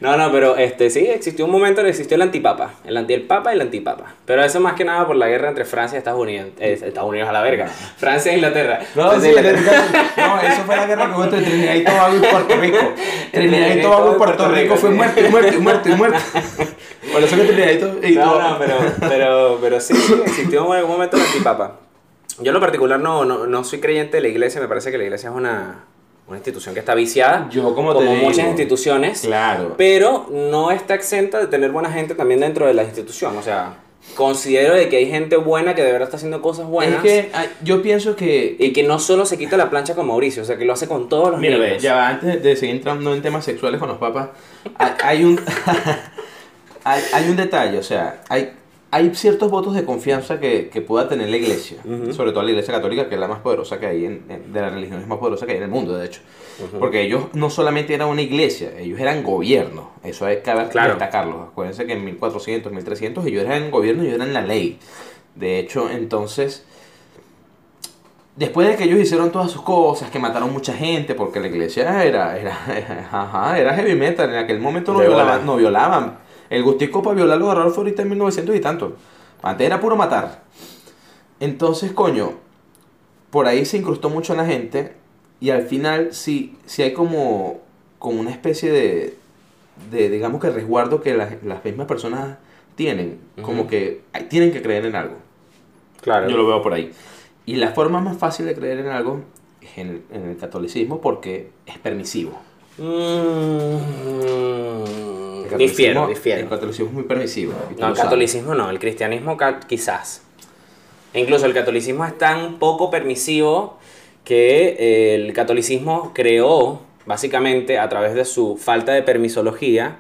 No, no, pero este sí, existió un momento en que existió el antipapa. El anti el papa y el antipapa. Pero eso más que nada por la guerra entre Francia y Estados Unidos. Eh, Estados Unidos a la verga. Francia e Inglaterra. No, Francia sí, e Inglaterra. no, eso fue la guerra que hubo entre Trinidad y Tobago y Puerto Rico. Trinidad y Tobago y Puerto Puerto Rico Rico, fue sí. muerto y muerto Por eso que y To- y No, no, pero, pero, pero sí, sí, existió un momento el antipapa. Yo en lo particular no, no, no soy creyente de la iglesia, me parece que la iglesia es una, una institución que está viciada, Yo, como te como digo, muchas instituciones, Claro. pero no está exenta de tener buena gente también dentro de la institución. O sea, considero de que hay gente buena que de verdad está haciendo cosas buenas. Es que ay, yo pienso que Y que no solo se quita la plancha con Mauricio, o sea, que lo hace con todos los Mira, niños. ya antes de seguir entrando en temas sexuales con los papas, hay un hay, hay un detalle, o sea, hay, hay ciertos votos de confianza que, que pueda tener la iglesia, sobre todo la iglesia católica, que es la más poderosa que hay, en, en- de las religiones más poderosas que hay en el mundo, de hecho. Porque ellos no solamente eran una iglesia, ellos eran gobierno, eso hay que Claro. destacarlo. Acuérdense que en 1400, 1300 ellos eran gobierno y ellos eran la ley. De hecho, entonces... Después de que ellos hicieron todas sus cosas, que mataron mucha gente, porque la iglesia era, era, ajá, era heavy metal, en aquel momento no violaban, no violaban. El gustico para violar lo agarraron fue ahorita en 1900 y tanto. Antes era puro matar. Entonces, coño, por ahí se incrustó mucho en la gente y al final sí, sí hay como, como una especie de, de, digamos que resguardo que las, las mismas personas tienen, como que tienen que creer en algo. Claro. Yo lo veo por ahí. Y la forma más fácil de creer en algo es en el, en el catolicismo porque es permisivo. Mm, El difiero, catolicismo- El difiero. catolicismo es muy permisivo. y No, el catolicismo no, el cristianismo quizás. E incluso el catolicismo es tan poco permisivo que eh, el catolicismo creó, básicamente, a través de su falta de permisología,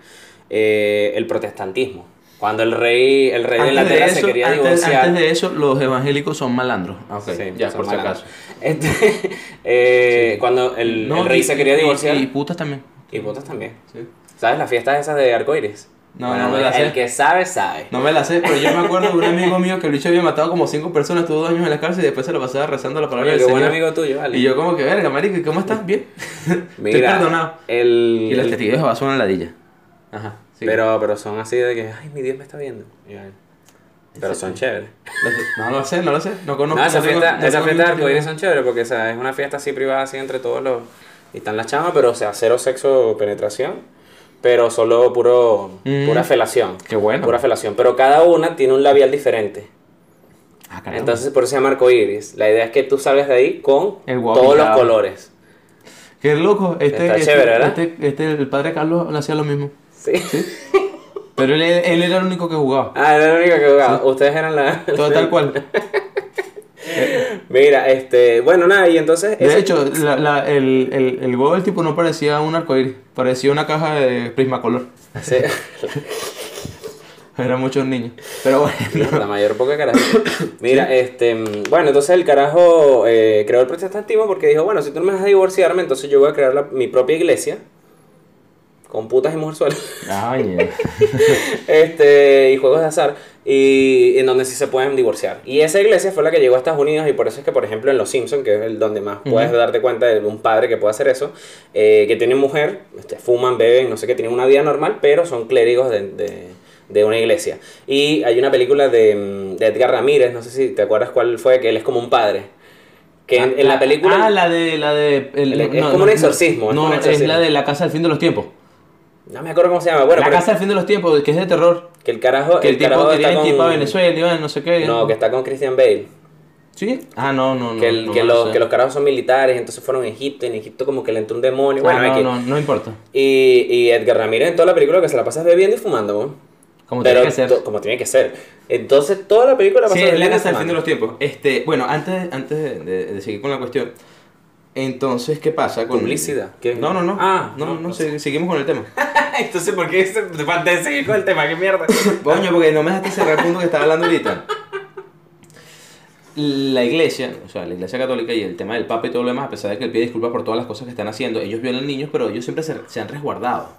eh, el protestantismo. Cuando el rey, el rey de Antes de, Inglaterra se quería antes- divorciar. antes de eso, los evangélicos son malandros. Ah, ok, Sí, ya, por si acaso. Este, eh, Cuando el, No, el rey y- se quería y- divorciar. Y, Y, putas también. putas también. Sí. ¿Sabes las fiestas esas de arcoiris? No, no me las El sé. que sabe, sabe. No me la sé, pero yo me acuerdo de un amigo mío que el bicho había matado como cinco personas, estuvo dos años en la cárcel y después se lo pasaba rezando la palabra Oye, del qué buen Señor. amigo tuyo, vale. Y yo como que, verga, marico, ¿y cómo estás? Bien. Estoy Mira, perdonado. El, Y los el- testigos de Jehová son una ladilla. Ajá. sí. pero, pero son así de que, ay, mi Dios me está viendo. Y Pero son chéveres. No lo sé, no lo sé. No conozco. No, esa no tengo- fiesta, no esa tengo fiesta de ningún arcoíris son chéveres porque o sea, es una fiesta así privada así entre todos los... Y están las chamas, pero o sea, cero sexo penetración. Pero solo puro, Mm. pura felación. Qué bueno. Pura felación. Pero cada una tiene un labial diferente. Ah. Entonces por eso se llama arcoíris. La idea es que tú salgas de ahí con todos los colores. Qué loco. Este, Está este, chévere, ¿verdad? Este, este, el padre Carlos le hacía lo mismo. Sí. Pero él, él era el único que jugaba. Ah, era el único que jugaba. Ustedes eran la... Todo tal cual. Mira, este... Bueno, nada, y entonces... De ese- hecho, la, la, el, el, el huevo del tipo no parecía un arcoíris, parecía una caja de Prismacolor. Sí. Eran muchos niños. Pero bueno. La mayor poca carajo. Mira, este, bueno, entonces el carajo eh, creó el protestantismo porque dijo, bueno, si tú no me dejas divorciarme, entonces yo voy a crear la- mi propia iglesia con putas y mujerzuelas, Ay, este, y juegos de azar, y en donde sí se pueden divorciar. Y esa iglesia fue la que llegó a Estados Unidos y por eso es que, por ejemplo, en Los Simpsons, que es el donde más puedes Ujú. darte cuenta de un padre que puede hacer eso, eh, que tiene mujer, este, fuman, beben, no sé qué, tienen una vida normal, pero son clérigos de, de- de una iglesia. Y hay una película de, mm, de Edgar Ramírez, no sé si te acuerdas cuál fue, que él es como un padre. Que en, en la película... Ah, la de. La de el- Es como un exorcismo, es No, como un es exorcismo. la de la casa del fin de los tiempos. No me acuerdo cómo se llama. Bueno, la casa del fin de los tiempos, que es de terror. que el carajo... Que el, tipo carajo está ir con- a Venezuela, iba, no sé qué. No, que está con Christian Bale. ¿Sí? Ah, no, no, no. que, el- no, que, no los, sé. que los carajos son militares, entonces fueron a Egipto, en Egipto como que le entró un demonio. Ah, Bueno, no, no, no importa. Y, y Edgar Ramírez en toda la película que se la pasa bebiendo y fumando, ¿no? Como Pero tiene que ser. como tiene que ser. Entonces toda la película pasa Sí, la casa del fin de los tiempos. Este, bueno, antes, antes de, de- de seguir con la cuestión, entonces, ¿qué pasa con Publicidad. ¿Qué? No, no, no. Ah, no, no, no, no se- seguimos con el tema. entonces, ¿por qué te falta de seguir con el tema? ¿Qué mierda? Coño, porque no me dejaste cerrar el punto que estaba hablando ahorita. La iglesia, o sea, la iglesia católica y el tema del papa y todo lo demás, a pesar de que él pide disculpas por todas las cosas que están haciendo, ellos violan niños, pero ellos siempre se, se han resguardado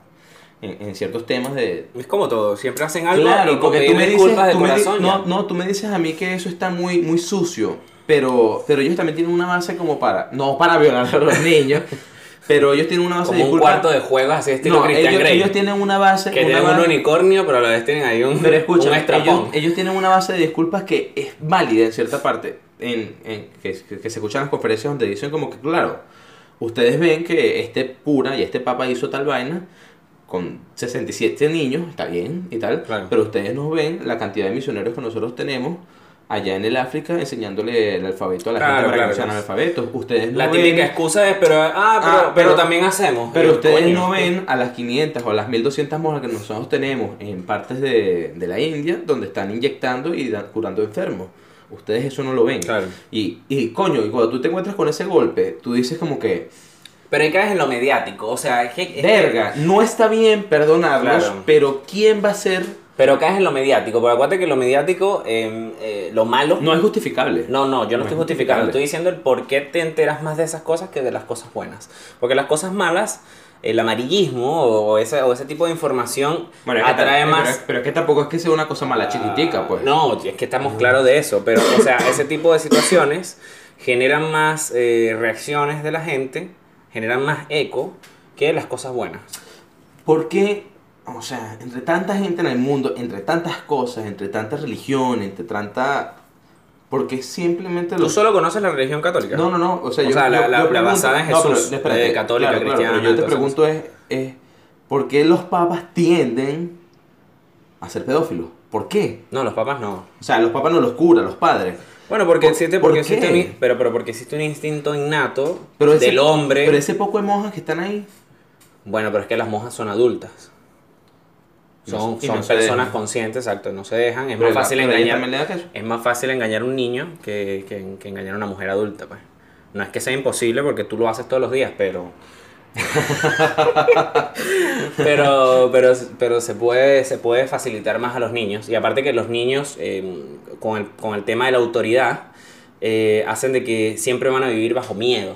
en, en ciertos temas de... Es como todo, siempre hacen algo y Claro, con porque tú me dices, disculpas de tú me di- no, no, tú me dices a mí que eso está muy, muy sucio, pero, pero ellos también tienen una base como para, no para violar a los niños, pero ellos tienen una base como de un cuarto de juegos así estilo no, Christian ellos, Grey. ellos tienen una base, que una tienen un unicornio, pero a la vez tienen ahí un, Pero escucha, un ellos, ellos tienen una base de disculpas que es válida en cierta parte, en, en- que, se escuchan las conferencias donde dicen como que, claro, ustedes ven que este cura y este papa hizo tal vaina con 67 niños, está bien y tal, Claro. pero ustedes no ven la cantidad de misioneros que nosotros tenemos allá en el África enseñándole el alfabeto a la Claro, gente para claro, que no sean claro. analfabetos. Ustedes no La ven- típica excusa es, pero, ah, pero, Ah, pero, pero- también hacemos. Pero ustedes coño. no ven a las 500 o a las 1200 monjas que nosotros tenemos en partes de, de la India donde están inyectando y curando enfermos. Ustedes eso no lo ven. Y, y coño, y cuando tú te encuentras con ese golpe, tú dices como que, Pero ahí caes en lo mediático, o sea, es que... es que- verga, no está bien perdonarlos, pero ¿quién va a ser? Pero caes en lo mediático, porque acuérdate que lo mediático, eh, eh, lo malo... No es justificable. No, no, yo no, No estoy es justificando, estoy diciendo el por qué te enteras más de esas cosas que de las cosas buenas. Porque las cosas malas, el amarillismo o ese, o ese tipo de información Bueno, es que atrae ta- más... Pero, pero es que tampoco es que sea una cosa mala chiquitica, pues. No, es que estamos claros de eso, pero o sea, ese tipo de situaciones generan más eh, reacciones de la gente, generan más eco que las cosas buenas. ¿Por qué? O sea, entre tanta gente en el mundo, entre tantas cosas, entre tanta religión, entre tanta... Porque simplemente ¿Tú solo conoces la religión católica? No, no, no. O sea, O yo, sea, la- yo- la- yo la basada en no, pero Jesús, espérate, eh, católica, claro, claro, cristiana, pero yo te pregunto es, es, ¿por qué los papas tienden a ser pedófilos? ¿Por qué? No, los papas no. O sea, los papas no los curan, los padres. Bueno, porque ¿Por- existe, por porque existe un, pero, pero porque existe un instinto innato Pero ese- del hombre. Pero ese poco de monjas que están ahí. Bueno, pero es que las monjas son adultas. Son, son personas dejan. conscientes, exacto, no se dejan. Es Pero más la- fácil engañar. Es más fácil engañar a un niño que, que, que engañar a una mujer adulta, pues. No es que sea imposible porque tú lo haces todos los días, pero. pero, pero, pero se puede, se puede facilitar más a los niños. Y aparte que los niños, eh, con, el, con el tema de la autoridad, eh, hacen de que siempre van a vivir bajo miedo.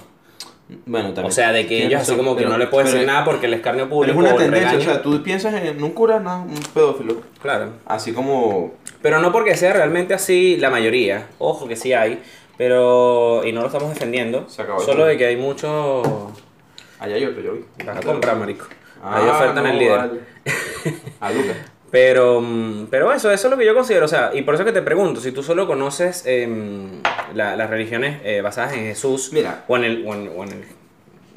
Bueno, también. O sea, de que ellos así razón, como que pero- no le puedes pero- decir nada porque el escarnio Pero público es una tendencia, regaño. o sea, tú piensas en un cura, no, un pedófilo. Claro. Así como. Pero no porque sea realmente así la mayoría. Ojo que sí hay. Pero. Y no lo estamos defendiendo. Se acabó Solo de que hay mucho. Allá hay otro, yo vi. Vas a comprar, marico. Ah, hay oferta en el no, líder. vale. A Lucas. Pero, mm, pero eso, eso es lo que yo considero. O sea, y por eso que te pregunto, si tú solo conoces em, la- las religiones eh, basadas en Jesús Mira. o, en el, o, en, o en el,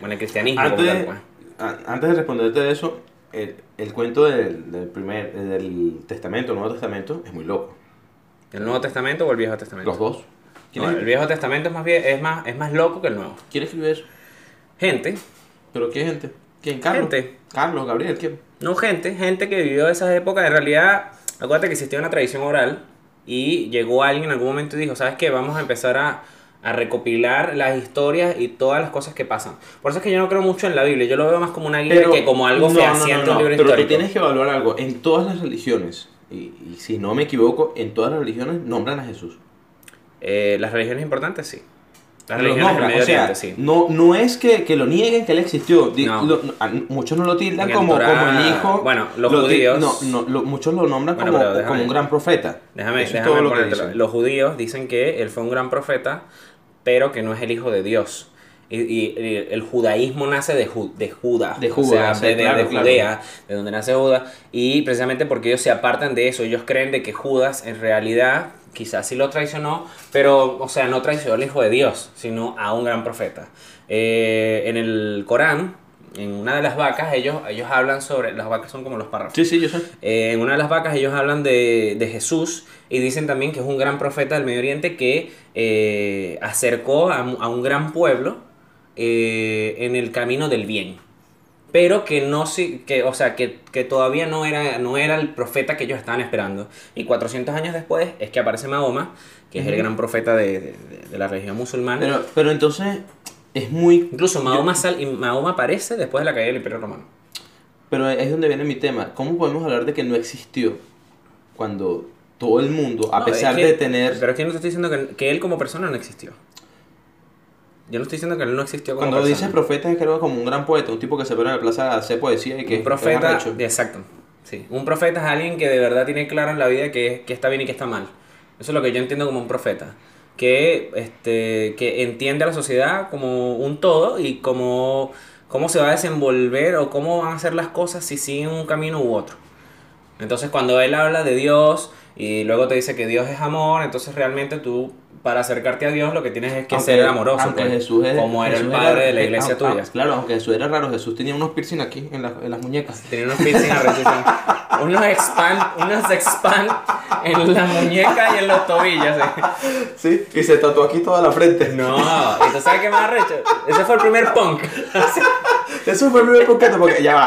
o en el cristianismo, Antes, tal, de- pues. a- antes de responderte de eso, el, el cuento del, del primer del Testamento, Nuevo Testamento, es muy loco. ¿El Nuevo Testamento o el Viejo Testamento? Los dos. ¿Quién, No, es- el Viejo Testamento es más, bien, es, más, es más loco que el Nuevo. quién escribió eso? Gente, ¿Pero qué gente? ¿Quién? Carlos. Gente. Carlos, Gabriel, ¿quién? No, gente, gente que vivió esas épocas. En realidad, acuérdate que existía una tradición oral y llegó alguien en algún momento y dijo, ¿sabes qué? Vamos a empezar a, a recopilar las historias y todas las cosas que pasan. Por eso es que yo no creo mucho en la Biblia. Yo lo veo más como una guía que como algo no, fehaciente, no, no, un libro Pero histórico. tú tienes que evaluar algo. En todas las religiones, y, y si no me equivoco, en todas las religiones nombran a Jesús. Eh, las religiones importantes, sí. Medio o sea, Oriente, sí. no, no es que, que lo nieguen que él existió. No. lo- muchos no lo tildan como, como el hijo. bueno, los Lo judíos- No, lo- muchos lo nombran Bueno, como, déjame- como un gran profeta. Déjame, Eso déjame ponértelo. Los judíos dicen que él fue un gran profeta, pero que no es el hijo de Dios. Y, y- y el judaísmo nace de, Ju- de Judas, De o sea, de, de- claro, de claro. Judea, de donde nace Judas, y precisamente porque ellos se apartan de eso, ellos creen de que Judas en realidad quizás sí lo traicionó, pero, o sea, no traicionó al hijo de Dios, sino a un gran profeta. Eh, en el Corán, en una de las vacas, ellos, ellos hablan sobre, las vacas son como los párrafos. Sí, sí, yo sé. Eh, en una de las vacas ellos hablan de, de Jesús y dicen también que es un gran profeta del Medio Oriente que eh, acercó a, un- a un gran pueblo eh, en el camino del bien. Pero que no que, o sea, que, que todavía no era, no era el profeta que ellos estaban esperando. Y 400 años después es que aparece Mahoma, que es el gran profeta de, de- de la religión musulmana. Pero, pero entonces es muy. Incluso Mahoma, sal- y Mahoma aparece después de la caída del Imperio Romano. Pero es donde viene mi tema. ¿Cómo podemos hablar de que no existió cuando todo el mundo, a No, pesar es que- de tener. Pero es que no te estoy diciendo que, que él como persona no existió. Yo no estoy diciendo que él no existió como Cuando persona. dices profeta es que era como un gran poeta, un tipo que se pone en la plaza a hacer poesía y que un profeta, exacto. Sí. Un profeta es alguien que de verdad tiene claro en la vida que, que está bien y que está mal. Eso es lo que yo entiendo como un profeta. Que, este, que entiende a la sociedad como un todo y como cómo se va a desenvolver o cómo van a hacer las cosas si siguen un camino u otro. Entonces cuando él habla de Dios y luego te dice que Dios es amor, entonces realmente tú para acercarte a Dios lo que tienes es que Aunque- ser amoroso, aunque pues, Jesús es- como era Jesús el padre de la eh, iglesia ah, tuya. ah, claro, aunque Jesús era raro, Jesús tenía unos piercing aquí en, la- en las muñecas. Tenía unos piercing unos expand, unos expand en la muñeca y en los tobillos. ¿sí? Sí, y se tatuó aquí toda la frente. No, ¿y tú sabes qué más arrecho? Ese fue el primer punk. Jesús fue el primer ponqueto porque ya va.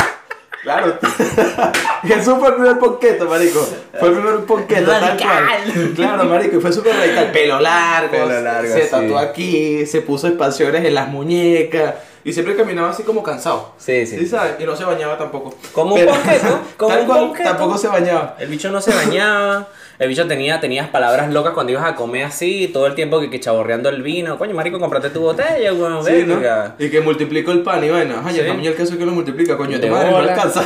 Claro. Jesús fue el primer ponqueto, marico. Fue el primer ponqueto, tal cual. Claro, marico, y fue súper radical. Pelo largo. Pelo largo, Se sí. tatuó aquí, se puso expansiones en las muñecas. Y siempre caminaba así como cansado. Sí, sí. ¿Sí sabes? Y no se bañaba tampoco. Como un Pero- ponqueto, como un ponqueto. Tampoco se bañaba. El bicho no se bañaba. El bicho tenía tenías palabras locas cuando ibas a comer así, todo el tiempo que, que chaborreando el vino. Coño, marico, comprate tu botella, weón. Sí, ¿no? Y que multiplicó el pan y bueno, ay, Sí. el tamaño del queso que lo multiplica, coño, tu madre no alcanza.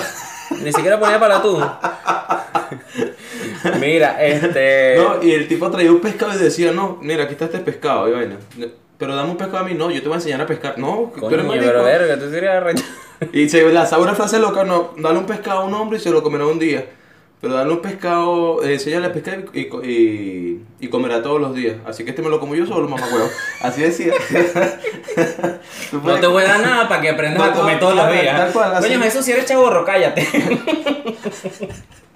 Ni siquiera ponía para tú. Mira, este. No, y el tipo traía un pescado y decía, no, mira, aquí está este pescado, y vaina. Pero dame un pescado a mí, no, yo te voy a enseñar a pescar. No, que tú eres Coño, marico. pero verga, tú serías arrecho. Y se lanzaba una frase loca, no, dale un pescado a un hombre y se lo comerá un día. Pero dale un pescado, eh, enséñale a pescar y, y, y, comerá todos los días. Así que este me lo como yo solo, mamá huevo. Así decía. No te voy a dar nada para que aprendas No, a comer todos los días. Coño, Jesús, si eres chaborro, cállate.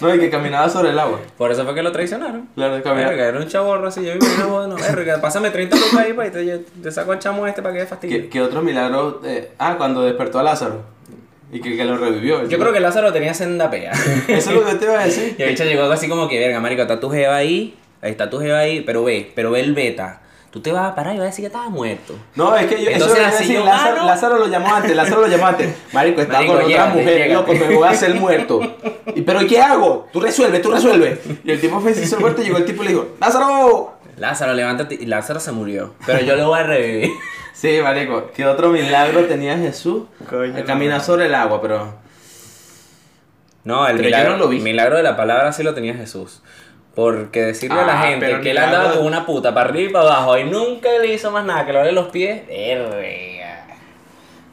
No, y que caminaba sobre el agua. Por eso fue que lo traicionaron. Claro, caminaba. Verga, era un chaborro así. Yo me imagino, bueno, verga, pásame 30 lucas ahí para te, te saco al chamo este para que fastidio. ¿Qué, qué otro milagro? eh, ah, cuando despertó a Lázaro. Y que, que lo revivió. Yo creo que Lázaro tenía senda pea. Eso es lo que te iba a decir. Y el bicho llegó así como que, verga, marico, está tu jeva ahí, ahí está tu jeva ahí, pero ve, pero ve el beta. Tú te vas a parar y vas a decir que estaba muerto. No, es que yo. Entonces, eso así decir, yo Lázaro, gano. Lázaro lo llamó antes, Lázaro lo llamó antes. Marico, estaba Marico, con otra mujer, loco, me voy a hacer muerto. ¿Y pero ¿y qué hago? Tú resuelve, tú resuelve. Y el tipo fue se hizo muerto y llegó el tipo y le dijo, ¡Lázaro! Lázaro, levántate. Y Lázaro se murió. Pero yo lo voy a revivir. Sí, marico, ¿qué otro milagro tenía Jesús? Coño, El caminar sobre el agua, pero. No, el milagro, no lo vi. milagro de la palabra sí lo tenía Jesús. Porque decirle a la Ah, gente que él andaba de- con una puta para arriba y para abajo y nunca le hizo más nada que lavarle los pies. Verga.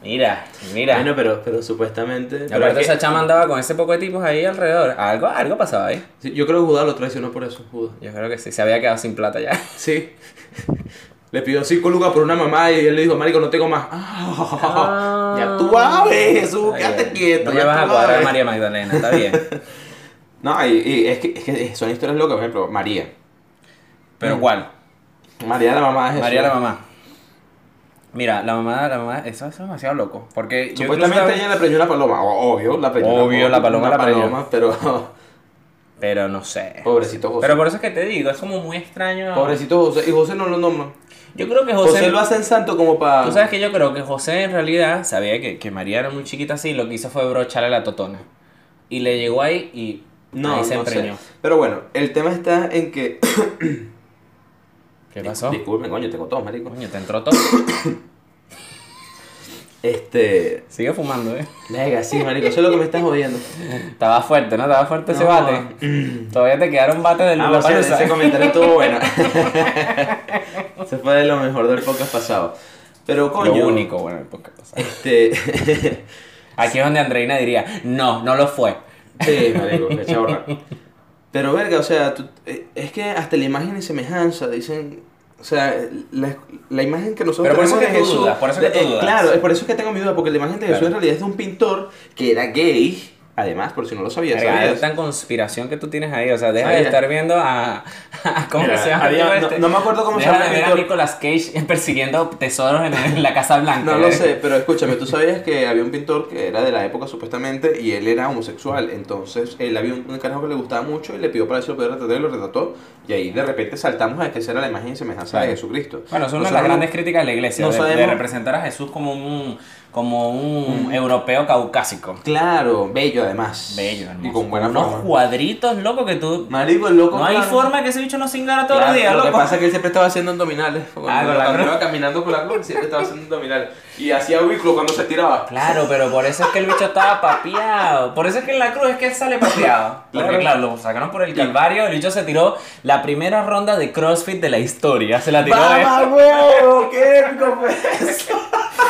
Mira, mira. Bueno, pero, pero supuestamente. pero Aparte es que- esa chama andaba con ese poco de tipos ahí alrededor. Algo, algo pasaba ahí. Sí, yo creo que Judá lo traicionó por eso, Judá. Yo creo que sí, se había quedado sin plata ya. Sí. Le pidió 5 lucas por una mamá y él le dijo, marico, no tengo más. Ah. ya tú sabes, Jesús, quédate quieto. No ya me vas a cuadrar sabes. María Magdalena, está bien. No, y, y es, que, es que son historias locas, por ejemplo, María. ¿Pero cuál? María la mamá de Jesús. María la mamá. Mira, la mamá, la mamá, eso, eso es demasiado loco. Porque Supuestamente ella le preñó una paloma. Obvio, la preñó. Obvio, la paloma la paloma, pero Pero no sé. pobrecito José. Pero por eso es que te digo, es como muy extraño. Pobrecito José. Y José no lo nombra. Yo creo que José, José. lo hacen santo como para... Tú sabes que yo creo que José en realidad sabía que, que María era muy chiquita así, lo que hizo fue brocharle la totona. Y le llegó ahí y No, ahí se no sé. empreñó. Pero bueno, el tema está en que... ¿Qué pasó? Disculpen, coño, tengo tos, marico. Coño, te entró todo. Este... Sigue fumando, eh. Venga, sí, marico, eso es lo que me estás jodiendo. Estaba fuerte, ¿no? Estaba fuerte ese No. bate. Todavía te quedaron bates del Ah, Lula o sea, ese comentario estuvo bueno. Se fue de lo mejor del podcast pasado. Pero coño... Lo único bueno del podcast pasado. Este... Aquí es donde Andreina diría, no, no lo fue. Sí, marico, qué chorra. Pero verga, o sea, tú- eh, es que hasta la imagen y semejanza dicen, o sea, la, la imagen que nosotros Pero por eso que de Jesús, dudas, por eso que de- tú eh, dudas. claro, es por eso que tengo mi duda, porque la imagen de Jesús Claro. en realidad es de un pintor que era gay, además, por si no lo sabías, Verga, ¿sabías? es tan conspiración que tú tienes ahí. O sea, deja Sabía. de estar viendo a. a- ¿Cómo Mira, que se llama? había- no- no me acuerdo cómo se llama de ver a pintor. Nicolas Cage persiguiendo tesoros en, en la Casa Blanca. No lo ¿eh? sé, pero escúchame, tú sabías que había un pintor que era de la época supuestamente y él era homosexual, entonces él había un, un carajo que le gustaba mucho y le pidió para eso lo pudiera retratar y lo retrató y ahí de repente saltamos a que esa era la imagen y semejanza de. Jesucristo. Bueno, son una de las grandes críticas de la iglesia, no de, de sabemos- representar a Jesús como un, como un europeo caucásico. Claro, bello además. Bello, hermoso. Y con buena unos forma. cuadritos, loco, que tú... Marico, el loco. No hay claro. forma que ese bicho no cingara todos Claro, los días, Lo que loco. pasa es que él siempre estaba haciendo abdominales. Cuando, Ah, con la cruz. iba caminando con la cruz, siempre estaba haciendo abdominales. Y hacía vehículo cuando se tiraba. Claro, pero por eso es que el bicho estaba papeado. Por eso es que en la cruz es que él sale papeado. Porque Claro. claro, lo sacaron por el calvario. El bicho se tiró la primera ronda de CrossFit de la historia. Se la tiró. ¿eh? ¡Mamá, huevo! ¡Qué épico fue eso!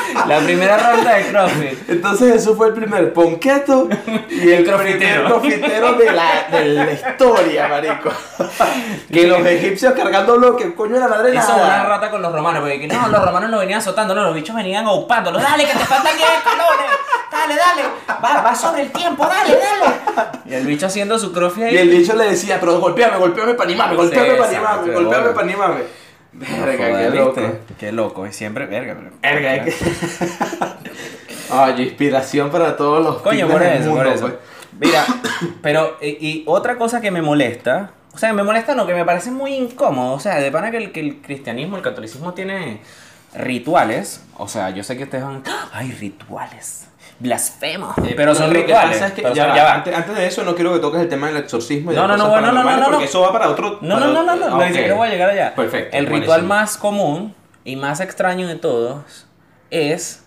La primera ronda de CrossFit. Entonces eso fue el primer ponqueto y el Crofitero. primer crofitero de la, de la historia, marico. que los egipcios cargando bloques, coño de la madre Hizo nada. una rata con los romanos, porque que no, los romanos no venían azotando, no, los bichos venían aupándolos. Dale, que te faltan 10 escalones. Dale, dale. Va, va sobre el tiempo, dale, dale. Y el bicho haciendo su crossfit ahí. Y el bicho le decía, pero golpeame, golpeame para animarme, golpeame Sí, para animarme, golpeame para animarme. Verga, Joder, qué loco. ¿viste? Qué loco, es siempre verga. pero- Verga, es que... Ay, inspiración para todos los Coño, por eso, mundo, por eso. pues. Mira, pero, y, y otra cosa que me molesta, o sea, me molesta no, que me parece muy incómodo, o sea, de pana que el, que el cristianismo, el catolicismo tiene rituales, o sea, yo sé que ustedes van, ay, rituales, blasfemo, Eh, pero son lo que rituales. pasa es que- pero ya son- ya va. Antes, antes de eso no quiero que toques el tema del exorcismo y de No, no, no, bueno, no, no, no, porque eso va para otro... No, para- no, no, no, no, Ah, no, ni siquiera voy a llegar allá. Perfecto, El ritual más común y más extraño de todos es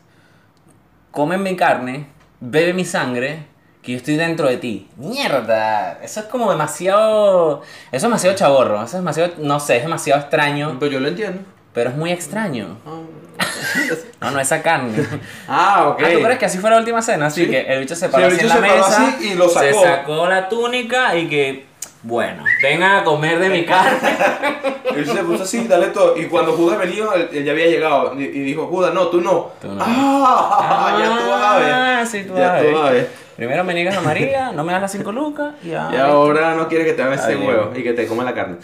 come mi carne, bebe mi sangre, que yo estoy dentro de ti. Mierda, eso es como demasiado, eso es demasiado chaborro, eso es demasiado, no sé, es demasiado extraño, Pero yo lo entiendo. Pero es muy extraño. No, no esa carne. Ah, ok. Ah, ¿tú crees que así fue la última cena? Así Sí. que el bicho se paró Sí, el así en bicho la mesa, así y lo se sacó. sacó la túnica y que, bueno, vengan a comer de mi carne. Él se puso así, dale todo. Y cuando Judas venía, él, ya había llegado. Y, dijo, Judas, no, tú no. Tú no. Ah, ya tú ver. Ah, sí, tú ya ver. Primero me niegas a María, no me das las 5 lucas y. Y ahora no quiere que te haga ese huevo y que te coma la carne.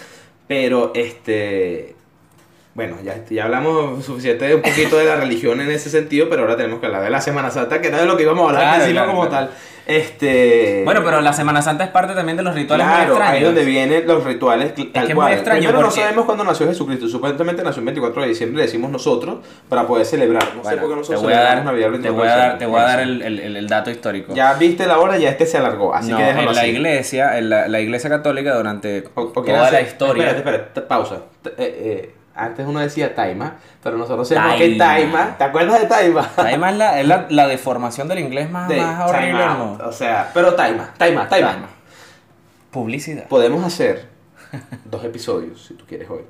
Pero, este. Bueno, ya, ya hablamos suficiente de un poquito de la religión en ese sentido, pero ahora tenemos que hablar de la Semana Santa, que era de lo que íbamos a hablar Claro, claro, como claro. tal. Este. Bueno, pero la Semana Santa es parte también de los rituales muy Claro, extraños. ahí es donde vienen los rituales tal que es muy cual. extraño Primero no porque- sabemos cuándo nació Jesucristo, supuestamente nació el 24 de diciembre, decimos nosotros, para poder celebrar. No sé Bueno, por qué te nosotros voy a dar, Navidad el te 24 voy a dar, te voy a dar el, el- el dato histórico. Ya viste la hora, ya este se alargó, así no, que déjalo en la así. iglesia, en la, la iglesia católica durante O- o toda la historia. Espérate, espérate, pausa. Eh, eh, antes uno decía Taima, pero nosotros sabemos que Taima. Taima, ¿te acuerdas de Taima? Además, la, es la, la deformación del inglés más, De más horrible. O sea, pero Taima, Taima, Taima. Taima. Publicidad. Podemos hacer dos episodios, si tú quieres hoy.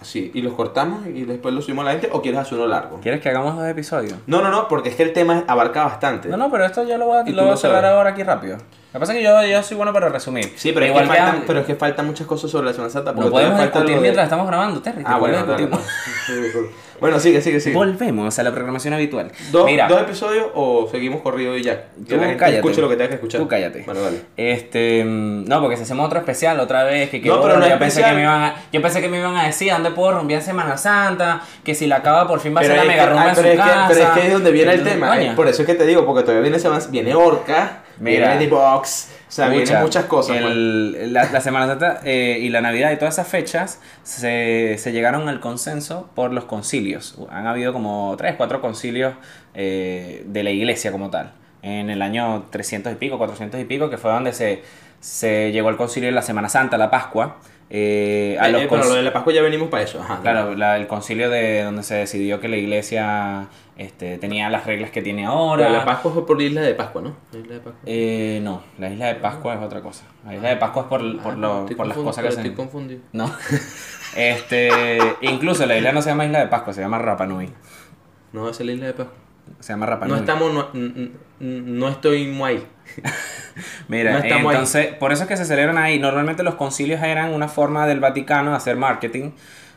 Así, y los cortamos y después los subimos a la gente, o quieres hacer uno largo. ¿Quieres que hagamos dos episodios? No, no, no, porque es que el tema abarca bastante. No, no, pero esto yo lo voy a, lo voy a cerrar ahora aquí rápido. Lo que pasa es que yo, yo soy bueno para resumir. Sí, pero, Igual es que faltan, que- pero es que faltan muchas cosas sobre la Semana Santa. porque no podemos falta discutir de- mientras estamos grabando, Terry. Ah, bueno, discutimos. Bueno, sigue, sigue, sigue. Volvemos a la programación habitual. ¿Dos, Mira, ¿Dos episodios o seguimos corrido y ya? Que Tú la gente cállate. escuche lo que tenga que escuchar. Tú cállate. Bueno. Este, mm, no, porque si hacemos otro especial otra vez, que, que No, pero no yo es pensé que me iban a, yo pensé que me iban a decir dónde puedo rumbear Semana Santa, que si la acaba por fin va a ser la mega rumba en su es que- casa. Pero es que es donde viene el tema. eh, Por eso es que te digo, porque todavía viene viene Orca, Mira. viene The Box, sea, Escucha, vienen muchas cosas. pues. la, la Semana Santa eh, y la Navidad y todas esas fechas se, se llegaron al consenso por los concilios. Han habido como tres, cuatro concilios eh, de la iglesia como tal. En el año 300 y pico, 400 y pico, que fue donde se, se llegó al concilio de la Semana Santa, la Pascua. Eh, a Eh, los eh, pero lo de la Pascua ya venimos para eso. Ajá, Claro, la- el concilio de donde se decidió que la iglesia este, tenía las reglas que tiene ahora. Pero la Pascua fue por la isla de Pascua, ¿no? La isla de Pascua. Eh, no, la isla de Pascua es otra cosa. La isla de Pascua es por, por, Ah, lo- por las cosas que se... Estoy confundido. No. Este, incluso la isla no se llama isla de Pascua, se llama Rapa Nui. No, es la isla de Pascua. Se llama Rapa No Nui. estamos, no, n- n- no estoy muy Mira, no estamos ahí. entonces, por eso es que se celebran ahí. Normalmente los concilios eran una forma del Vaticano de hacer marketing,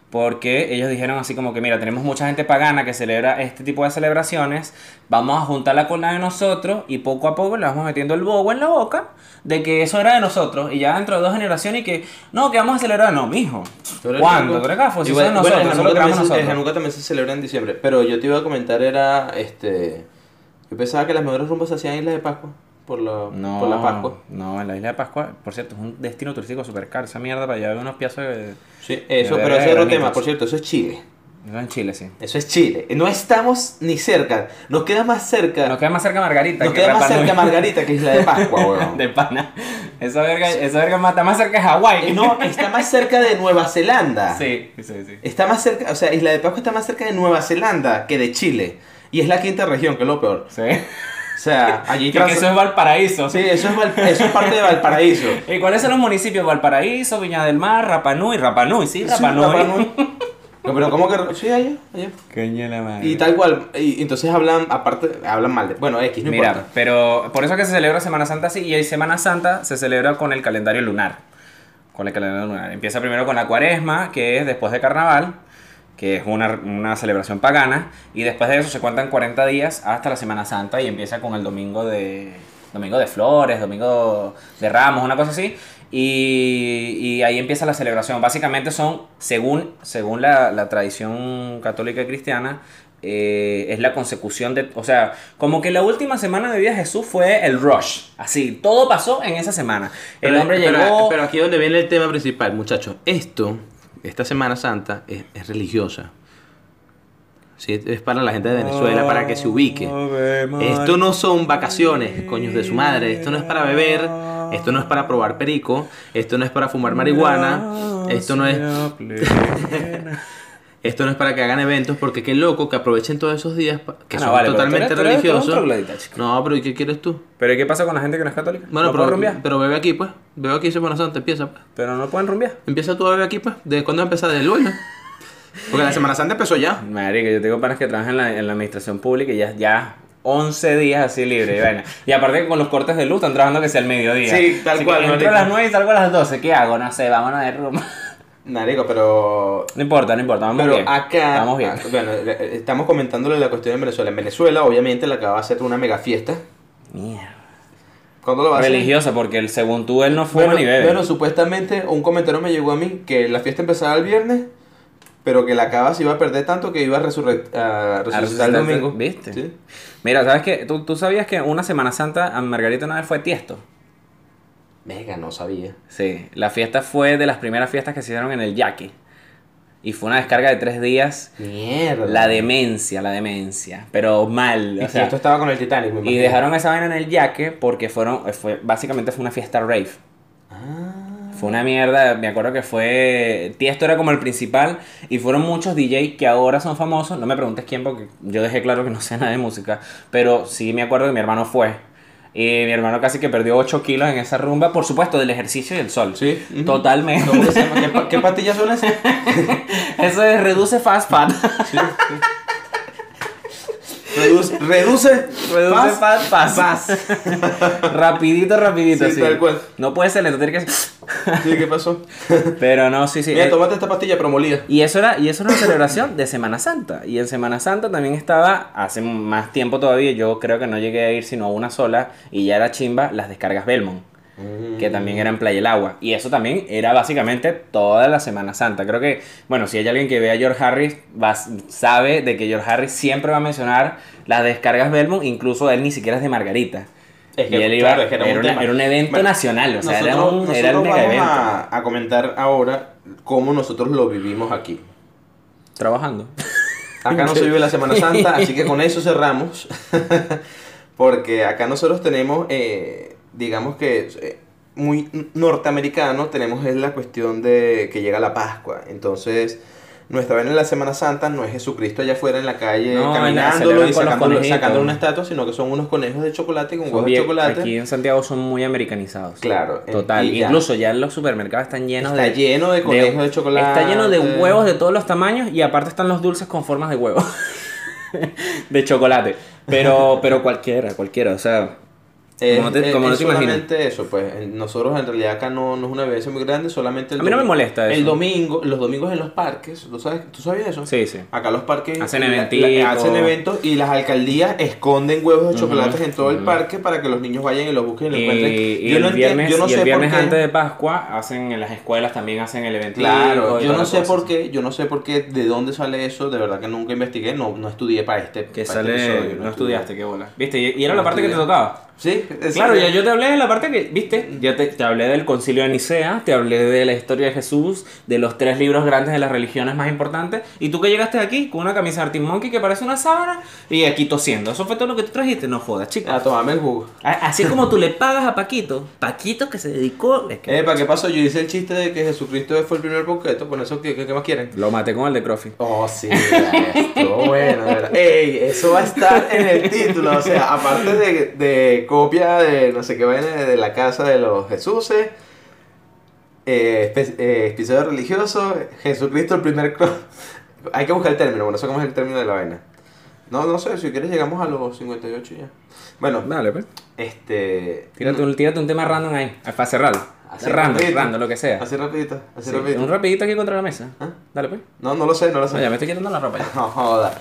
porque ellos dijeron así como que, mira, tenemos mucha gente pagana que celebra este tipo de celebraciones, vamos a juntarla con la de nosotros y poco a poco le vamos metiendo el bobo en la boca de que eso era de nosotros y ya dentro de dos generaciones y que, no, que vamos a celebrar, no, mijo. ¿Cuándo? ¿Tú eres gafo? Si eso es de nosotros, El. Hanukkah también se celebra en diciembre. Pero yo te iba a comentar, era este. Yo pensaba que las mejores rumbas se hacían en Isla de Pascua. Por la, No, por la Pascua. no, en la isla de Pascua, por cierto, es un destino turístico súper caro. Esa mierda para allá unos piazos de... Sí, eso, De pero ese es otro tema. Por cierto, eso es Chile. Eso en Chile, sí. Eso es Chile. No estamos ni cerca. Nos queda más cerca. Nos queda más cerca Margarita. nos que queda más Nui. cerca Margarita que Isla de Pascua, weón. De pana. Esa verga, esa verga más- está más cerca de Hawái. No, está más cerca de Nueva Zelanda. Sí, sí, sí. Está más cerca, o sea, Isla de Pascua está más cerca de Nueva Zelanda que de Chile. Y es la quinta región, que es lo peor. Sí. O sea, allí eso es Valparaíso. Sí, eso es, Val- eso es parte de Valparaíso. ¿Y cuáles son los municipios? Valparaíso, Viña del Mar, Rapanui, Rapanui, sí, Sí, Rapanui. Rapa Nui. No, pero ¿cómo que.? Sí, allá, allá. Coño la madre. Y tal cual. Y entonces hablan, aparte, hablan mal de. Bueno, X, no Mira, importa. pero por eso es que se celebra Semana Santa así y Semana Santa se celebra con el calendario lunar. Con el calendario lunar. Empieza primero con la cuaresma, que es después de carnaval, que es una, una celebración pagana, y después de eso se cuentan 40 días hasta la Semana Santa y empieza con el domingo de, domingo de flores, domingo de ramos, una cosa así. Y, y ahí empieza la celebración. Básicamente son, según, según la, la tradición católica y cristiana, eh, es la consecución de, o sea, como que la última semana de vida de Jesús fue el rush, así, todo pasó en esa semana. El Pero- hombre pero, llegó, Pero aquí es donde viene el tema principal, muchachos. Esto, esta Semana Santa, es, es religiosa. Sí, es para la gente de Venezuela, para que se ubique. Esto no son vacaciones, coños de su madre. Esto no es para beber. Esto no es para probar perico. Esto no es para fumar marihuana. Esto no es. Esto no es para que hagan eventos, porque qué loco que aprovechen todos esos días que Ah, no, son vale, totalmente eres- tú eres- tú eres un religiosos. No, pero ¿y qué quieres tú? Pero ¿y qué pasa con la gente que no es católica? Bueno, ¿No pero, rumbear? pero bebe aquí, pues. Bebe aquí Semana Santa, empieza, pues. Pero no pueden rumbear. Empieza tú a beber aquí, pues. ¿De cuándo empezar? Del lunes. Porque la Semana Santa empezó ya. Marico, yo tengo panas que trabajan en la, en la administración pública y ya, ya 11 días así libre. Y, vaina. y aparte que con los cortes de luz están trabajando que sea el mediodía. Sí, tal Así cual, que Entro a las 9 y salgo a las 12. ¿Qué hago? No sé, vámonos de rumba. Marico, pero. No importa, no importa, vamos Pero bien. acá. Vamos bien. Bueno, eh, estamos comentándole la cuestión en Venezuela. En Venezuela, obviamente, le acaba de hacer una mega fiesta. Mierda. ¿Cuándo lo va a hacer? Religiosa, porque el, según tú él no fuma Bueno, ni bebe. bueno, supuestamente un comentario me llegó a mí que la fiesta empezaba el viernes, pero que la cava se iba a perder tanto que iba a, resurre- a resucitar el resucitar, domingo. ¿viste? Sí. Mira, ¿sabes qué? ¿Tú, tú sabías que una Semana Santa a Margarita una vez fue tiesto? Venga, no sabía. Sí, la fiesta fue de las primeras fiestas que se hicieron en el Yaque. Y fue una descarga de tres días. Mierda. La demencia, la demencia. Pero mal. Y O sea, esto estaba con el Titanic, me y dejaron esa vaina en el Yaque porque fueron. Fue, básicamente fue una fiesta rave. Ah. Fue una mierda, me acuerdo que fue. Tiesto era como el principal y fueron muchos DJ que ahora son famosos. No me preguntes quién porque yo dejé claro que no sé nada de música. Pero sí me acuerdo que mi hermano fue. Y mi hermano casi que perdió 8 kilos en esa rumba, por supuesto, del ejercicio y el sol. Sí. Totalmente. ¿Cómo que se llama? ¿Qué, pa- qué pastillas son esas? Eso es reduce fast fat. Sí, sí. Reduce, reduce, Reduce fast. rapidito, rapidito. Sí, Sí, tal cual. No puede ser, le tiene que Sí, ¿qué pasó? Pero no, sí, sí. Mira, eh, tomate esta pastilla promolida. Y eso era, y eso era una celebración de Semana Santa. Y en Semana Santa también estaba, hace más tiempo todavía, yo creo que no llegué a ir sino a una sola, y ya era chimba, las descargas Belmont, que también era en Playa el Agua. Y eso también era básicamente toda la Semana Santa. Creo que, bueno, si hay alguien que ve a George Harris, va- sabe de que George Harris siempre va a mencionar las descargas Belmont, incluso él ni siquiera es de Margarita. Es que, y él iba, claro, es que era, un una- era un evento Bueno, nacional, o sea, era nosotros- un era el nosotros mega vamos evento. a, a comentar ahora cómo nosotros lo vivimos aquí. Trabajando. Acá no se vive la Semana Santa, así que con eso cerramos. Porque acá nosotros tenemos, eh, digamos que eh, muy norteamericano, tenemos es la cuestión de que llega la Pascua. Entonces, nuestra vaina en la Semana Santa no es Jesucristo allá afuera en la calle No, caminándolo y sacándolo, sacando una estatua, sino que son unos conejos de chocolate con huevos de chocolate. Aquí en Santiago son muy americanizados. Claro, Total. ya. Incluso ya en los supermercados están llenos Está de. lleno de conejos de, chocolate. Está lleno de huevos de todos los tamaños y aparte están los dulces con formas de huevo. de chocolate. Pero, pero cualquiera, cualquiera. O sea, Es, Como no te- es- como no es te imaginas. solamente eso, pues. Nosotros en realidad acá no, no es una vivencia muy grande, solamente el A mí no me molesta eso. El domingo, los domingos en los parques, ¿tú sabes, ¿tú sabías eso? sí, sí. Acá los parques Hacen la- hacen eventos y las alcaldías esconden huevos de chocolates en todo el parque para que los niños vayan y los busquen y los encuentren. y Yo el no viernes, yo no y sé el por viernes qué- antes de Pascua hacen en las escuelas también hacen el evento. Claro, yo no sé por qué, yo no sé por qué, de dónde sale eso, de verdad que nunca investigué, no, no estudié para este. Que para sale, este episodio, no, estudié. estudiaste, qué bola. ¿Viste? Y, y era No la parte que te tocaba. Sí, es- Claro, ya yo te hablé de la parte que, viste, yo te, te hablé del concilio de Nicea, te hablé de la historia de Jesús, de los tres libros grandes de las religiones más importantes, y tú que llegaste aquí con una camisa de Arctic Monkey que parece una sábana y aquí tosiendo. ¿Eso fue todo lo que tú trajiste? No jodas, chico. A tomarme el jugo. Así como tú le pagas a Paquito, Paquito que se dedicó... Es que Eh, ¿para qué pasó? Yo hice el chiste de que Jesucristo fue el primer boqueto, con eso, ¿qué, qué, más quieren? Lo maté con el de Crofi. Oh, sí, estuvo bueno, de verdad. Ey, eso va a estar en el título, o sea, aparte de, de copia de no sé qué vaina de la casa de los Jesuses, eh, eh, episodio religioso, Jesucristo el primer cro- Hay que buscar el término, bueno, no sé cómo es el término de la vaina. No, no sé, si quieres llegamos a los 58 ya. Bueno, Dale, pues. este... Tírate un, tírate un tema random ahí, para cerrarlo. Así random, rapidito. random, lo que sea. Así rapidito, así Sí, rapidito. Un rapidito aquí contra la mesa. ¿Ah? Dale, pues. No, no lo sé, no lo sé. No, ya me estoy quitando la ropa ya. No joda.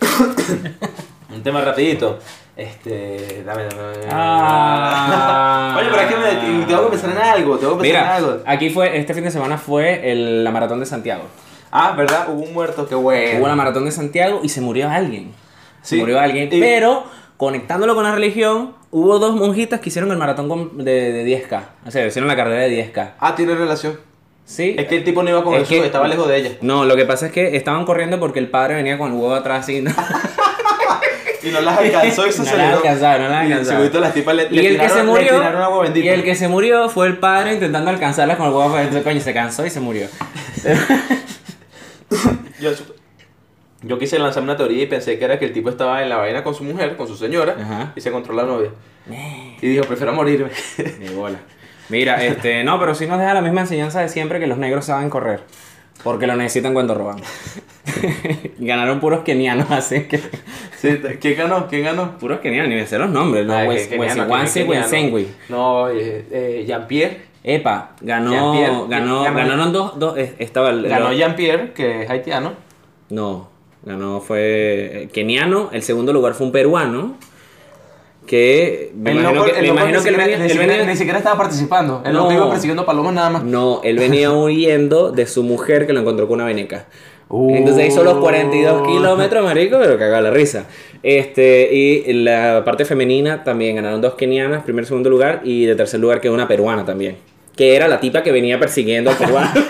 Un tema rapidito. Este. Dame, dame. dame. Ah. Oye, pero es que me, tengo que pensar en algo. Tengo que pensar en Mira, algo. aquí fue, este fin de semana fue el- la maratón de Santiago. Ah, ¿verdad? Hubo un muerto, qué bueno. Hubo la maratón de Santiago y se murió alguien. Se Sí. murió alguien. Y- Pero, conectándolo con la religión, hubo dos monjitas que hicieron el maratón de, de 10K. O sea, hicieron la carrera de 10K. Ah, tiene relación. Sí. Es que el tipo no iba con que- estaba lejos de ella. No, lo que pasa es que estaban corriendo porque el padre venía con el huevo atrás así. Y no las alcanzó y se No las alcanzaron, no las Y alcanzaron. segurito las tipas le, Y el que se tiraron- murió, tiraron agua y el que se murió fue el padre intentando alcanzarla con el huevo adentro, coño, se cansó y se murió. Yo, yo quise lanzar una teoría y pensé que era que el tipo estaba en la vaina con su mujer, con su señora, Ajá. y se encontró la novia. Y dijo, prefiero morirme. Ni bola. Mira, este, no, pero sí nos deja la misma enseñanza de siempre que los negros saben correr. Porque lo necesitan cuando roban. Ganaron puros kenianos, así que. Sí, ¿Quién ganó? ¿Quién ganó? Puros kenianos, ni me sé los nombres. No, Ah, que- keniano. Wensengui. No, eh, Jean-Pierre. Epa, ganó, ganó, Ganó- ganaron dos, dos, eh, estaba el, Ganó Jean-Pierre, que es haitiano. No, ganó fue eh, keniano, el segundo lugar fue un peruano, que me imagino loco- que, me imagino que él venía, ni él siquiera- venía- ni siquiera estaba participando. Él no iba persiguiendo palomas nada más. No, él venía huyendo de su mujer que lo encontró con una veneca. Uh. Entonces hizo los 42 kilómetros, marico, pero cagaba la risa. Este, y la parte femenina también ganaron dos kenianas, primer y segundo lugar, y de tercer lugar quedó una peruana también. Que era la tipa que venía persiguiendo al peruano.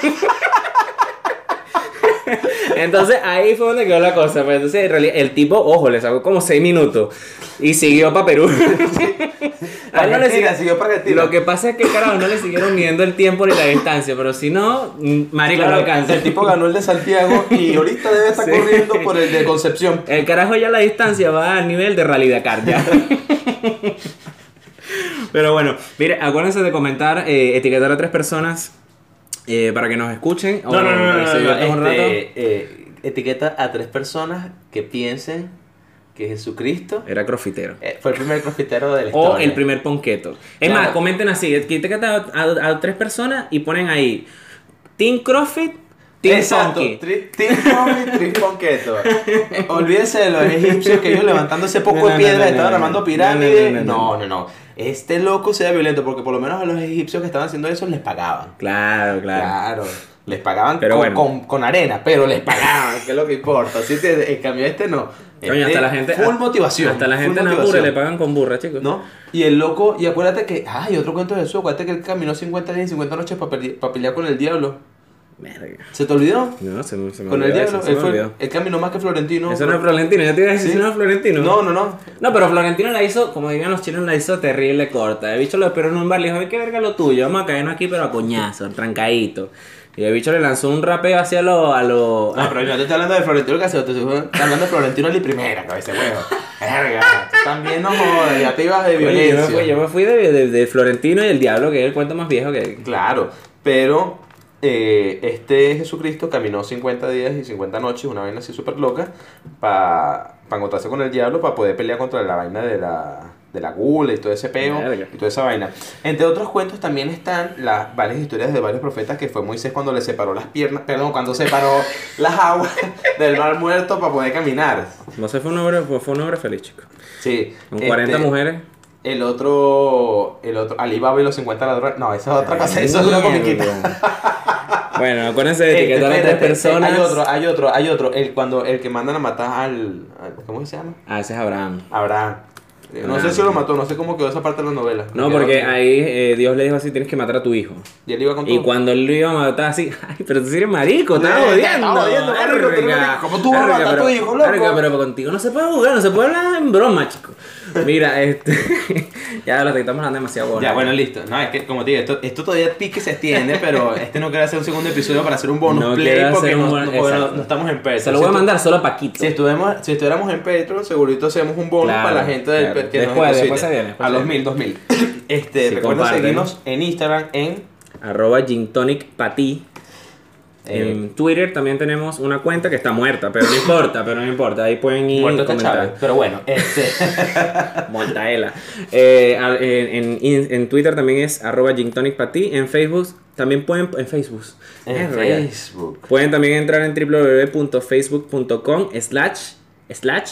Entonces ahí fue donde quedó la cosa. Pues, entonces, en realidad, el tipo, ojo, le sacó como 6 minutos y siguió para Perú. A él no le sigue- siguió para Argentina. Lo que pasa es que, carajo, no le siguieron midiendo el tiempo ni la distancia, pero si no, mm, marico, Claro, no alcanza. El tipo ganó el de Santiago y ahorita debe estar Sí. corriendo por el de Concepción. El carajo ya la distancia va a nivel de Rally Dakar ya. Pero bueno, mire, acuérdense de comentar, eh, etiquetar a tres personas eh, para que nos escuchen. o No, no, no, no, para que se no, no, diviertan un rato. este, eh, etiqueta a tres personas que piensen que Jesucristo Era crofitero. eh, fue el primer profitero de la O el primer ponqueto. Es Claro. más, comenten así, etiqueta a, a- a tres personas y ponen ahí Team CrossFit, Team Exacto, tri- Team Ponqueto. Olvídense de los egipcios que ellos levantando ese poco de piedra estaban armando pirámides. no, no, no. Este loco sea violento porque por lo menos a los egipcios que estaban haciendo eso les pagaban. Claro, claro. Claro. Les pagaban Pero con, bueno. con, con arena, pero les pagaban, que es lo que importa. Así que en cambio este no. Coño, Este, hasta la gente. Full motivación. Hasta la gente en Apure le pagan con burra, chicos. ¿No? Y el loco, y acuérdate que, ay, otro cuento de eso, acuérdate que él caminó 50 días y 50 noches para pelear con el diablo. Verga. ¿Se te olvidó? No, se me, se me Con el diablo, eso, se él, me fue, olvidó. él caminó más que Florentino. Eso no es Florentino, ya te iba a decir, Sí. eso no es Florentino. No, no, no. No, pero Florentino la hizo, como dirían los chinos, la hizo terrible corta. El bicho lo esperó en un bar, le dijo, "Ay, qué verga lo tuyo, vamos a caernos aquí, pero a coñazo, trancadito. Y el bicho le lanzó un rapeo hacia lo, a lo... No, pero yo no te estoy hablando de Florentino Casero, te estoy hablando de Florentino Li primera, cabeza huevo. Verga, tú también no jodas, ya te ibas de Oye, yo, me violencia. fui, yo me fui de, de- de Florentino y el Diablo, que es el cuento más viejo que... Claro, pero eh, este Jesucristo caminó 50 días y 50 noches, una vaina así súper loca, para encontrarse con el diablo, para poder pelear contra la vaina de la, de la gula y todo ese peo y toda esa vaina. Entre otros cuentos también están las varias historias de varios profetas que fue Moisés cuando le separó las piernas, perdón, cuando separó las aguas del mar muerto para poder caminar. No sé, fue un hombre, fue, fue un hombre feliz, chico. Sí. Con 40 este, mujeres. El otro, el otro, Alibaba y los 50 ladrones. No, esa es otra cosa, eso es una comiquita. Bueno, acuérdense de Este, etiquetar a tres personas. Hay otro, hay otro, hay otro. El, cuando, el que mandan a matar al, al- ¿Cómo se llama? Ah, ese es Abraham. Abraham. Eh, No sé si lo mató, no sé cómo quedó esa parte de la novela. No, quedó porque ahí eh, Dios le dijo así, tienes que matar a tu hijo. Y él iba con todo. Y cuando él lo iba a matar así, ay, pero tú eres marico, estás jodiendo. ¿Cómo tú vas a matar a tu hijo, loco? verga, pero contigo no se puede jugar, no se puede hablar en broma, chico. Mira, este. ya lo estamos hablando demasiado bueno. Ya, bueno, listo. No, es que como te digo, esto, esto todavía pique se extiende, pero este no quiere hacer un segundo episodio para hacer un bonus No play porque no, no no estamos en Patreon. Se lo voy a mandar solo a Paquito. Si, estuviéramos, si estuviéramos en Patreon, segurito hacemos un bonus para la gente del claro. Después- después se viene, después A los mil, dos mil. Este, Sí, comparten. seguirnos en Instagram en Arroba Gin Tonic Pati. Eh, En Twitter también tenemos una cuenta que está muerta, pero no importa, pero no importa. Ahí pueden ir muerto comentar. Pero bueno, este. Montaela. Eh, en, en- en Twitter también es arroba gintonic para ti. En Facebook también pueden... En Facebook. en Es real. Facebook. Pueden también entrar en www.facebook.com slash slash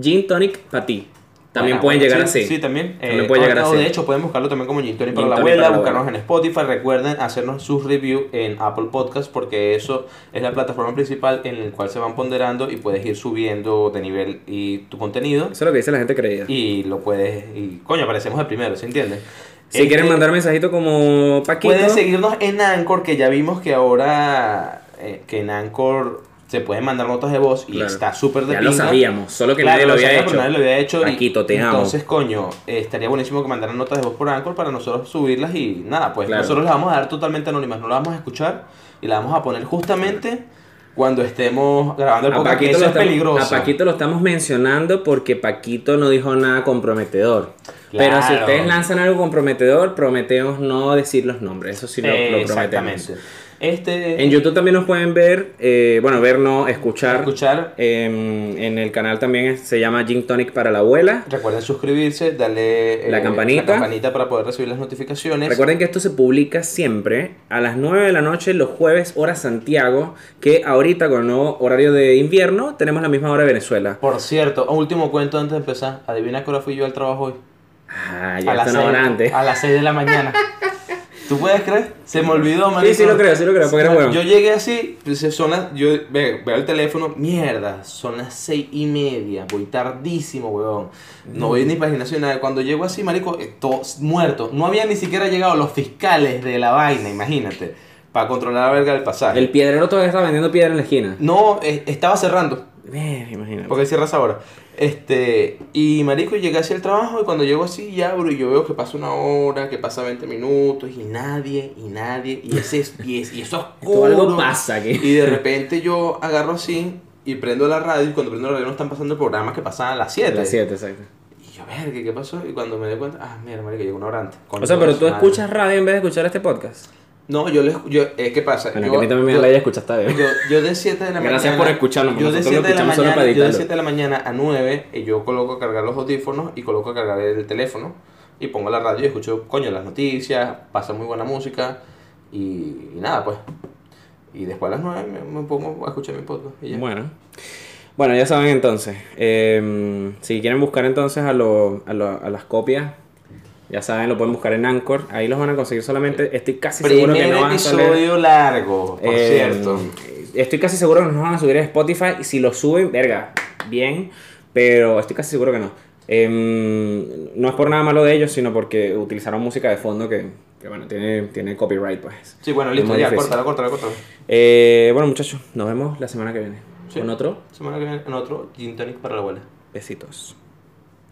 gintonic para ti. También Bueno, pueden llegar sí, así. Sí, también. También Eh, llegar así. de hecho, pueden buscarlo también como Gin para la abuela, para buscarnos en Spotify. Recuerden hacernos sus reviews en Apple Podcast porque eso es la plataforma principal en la cual se van ponderando y puedes ir subiendo de nivel y tu contenido. Eso es lo que dice la gente creída. Y lo puedes. Y coño, aparecemos el primero, ¿se entiende? Si Este, quieren mandar mensajito como Paquito. Pueden seguirnos en Anchor, que ya vimos que ahora eh, que en Anchor se pueden mandar notas de voz y Claro. está súper de Ya lo sabíamos, solo que Claro, nadie lo había hecho. nadie lo había hecho. y- Paquito, te amo. Entonces, coño, eh, estaría buenísimo que mandaran notas de voz por Anchor para nosotros subirlas y nada, pues Claro. nosotros las vamos a dar totalmente anónimas, no las vamos a escuchar y las vamos a poner justamente cuando estemos grabando el podcast, eso es estamos, peligroso. a Paquito lo estamos mencionando porque Paquito no dijo nada comprometedor. Pero si ustedes lanzan algo comprometedor, prometemos no decir los nombres. Eso sí lo, lo prometemos. Exactamente. Este, En YouTube también nos pueden ver, eh, bueno, ver no, escuchar. escuchar, En, en el canal también se llama Gin Tonic para la abuela. recuerden suscribirse, darle eh, La campanita. la campanita para poder recibir las notificaciones. Recuerden que esto se publica siempre a las 9 de la noche los jueves hora Santiago, que ahorita con el nuevo horario de invierno tenemos la misma hora de Venezuela. Por cierto, un último cuento antes de empezar. Adivina qué hora fui yo al trabajo hoy. Ah, a ya las seis- antes. A las 6 de la mañana. ¿Tú puedes creer? Se me olvidó, Sí, marico. sí lo creo, sí lo creo, porque era bueno. Yo llegué así, pues, son las, yo veo, veo el teléfono, mierda, son las seis y media, voy tardísimo, weón. No voy ni página nacional. Cuando llego así, marico, eh, todo muerto. No habían ni siquiera llegado los fiscales de la vaina, imagínate, para controlar la verga del pasaje. El piedrero todavía está vendiendo piedra en la esquina. No, eh, estaba cerrando. Eh, imagínate. Porque cierras ahora. Este, y marico, llegué hacia el trabajo y cuando llego así ya abro y yo veo que pasa una hora, que pasa 20 minutos y nadie, y nadie, y ese es, y, es, y eso oscuro. algo pasa aquí. Y de repente yo agarro así y prendo la radio y cuando prendo la radio no están pasando el programa que pasan a las 7. A las 7, exacto. Y yo, verga, ¿qué pasó? Y cuando me doy cuenta, ah, mira, marico, llegó una hora antes. O sea, pero tú madre. escuchas radio en vez de escuchar este podcast. No, yo le yo, eh, ¿qué pasa? Bueno, yo, que a mí también me yo- da la idea de escuchar esta vez. yo, yo de 7 de la Gracias mañana. por escucharnos, Yo de nosotros lo 7 de la mañana, yo de editarlo. 7 de la mañana a 9, y yo coloco a cargar los audífonos y coloco a cargar el teléfono y pongo la radio y escucho, coño, las noticias, pasa muy buena música y, y nada, pues. Y después a las 9 me, me pongo a escuchar mi podcast y ya. Bueno. Bueno, ya saben entonces. eh, si quieren buscar entonces a, lo- a, lo- a las copias, ya saben, lo pueden buscar en Anchor. Ahí los van a conseguir solamente. Estoy casi seguro que no van a salir. episodio largo, por Eh, cierto. Estoy casi seguro que nos van a subir a Spotify. Y si lo suben, verga, bien. Pero estoy casi seguro que no. Em, no es por nada malo de ellos, sino porque utilizaron música de fondo que, que, bueno, tiene, tiene copyright, pues. Sí, bueno, listo, ya, córtala, córtala, córtala. Eh, bueno, muchachos, nos vemos la semana que viene. Sí. Con otro. Semana que viene en otro Gin Tonic para la abuela. Besitos.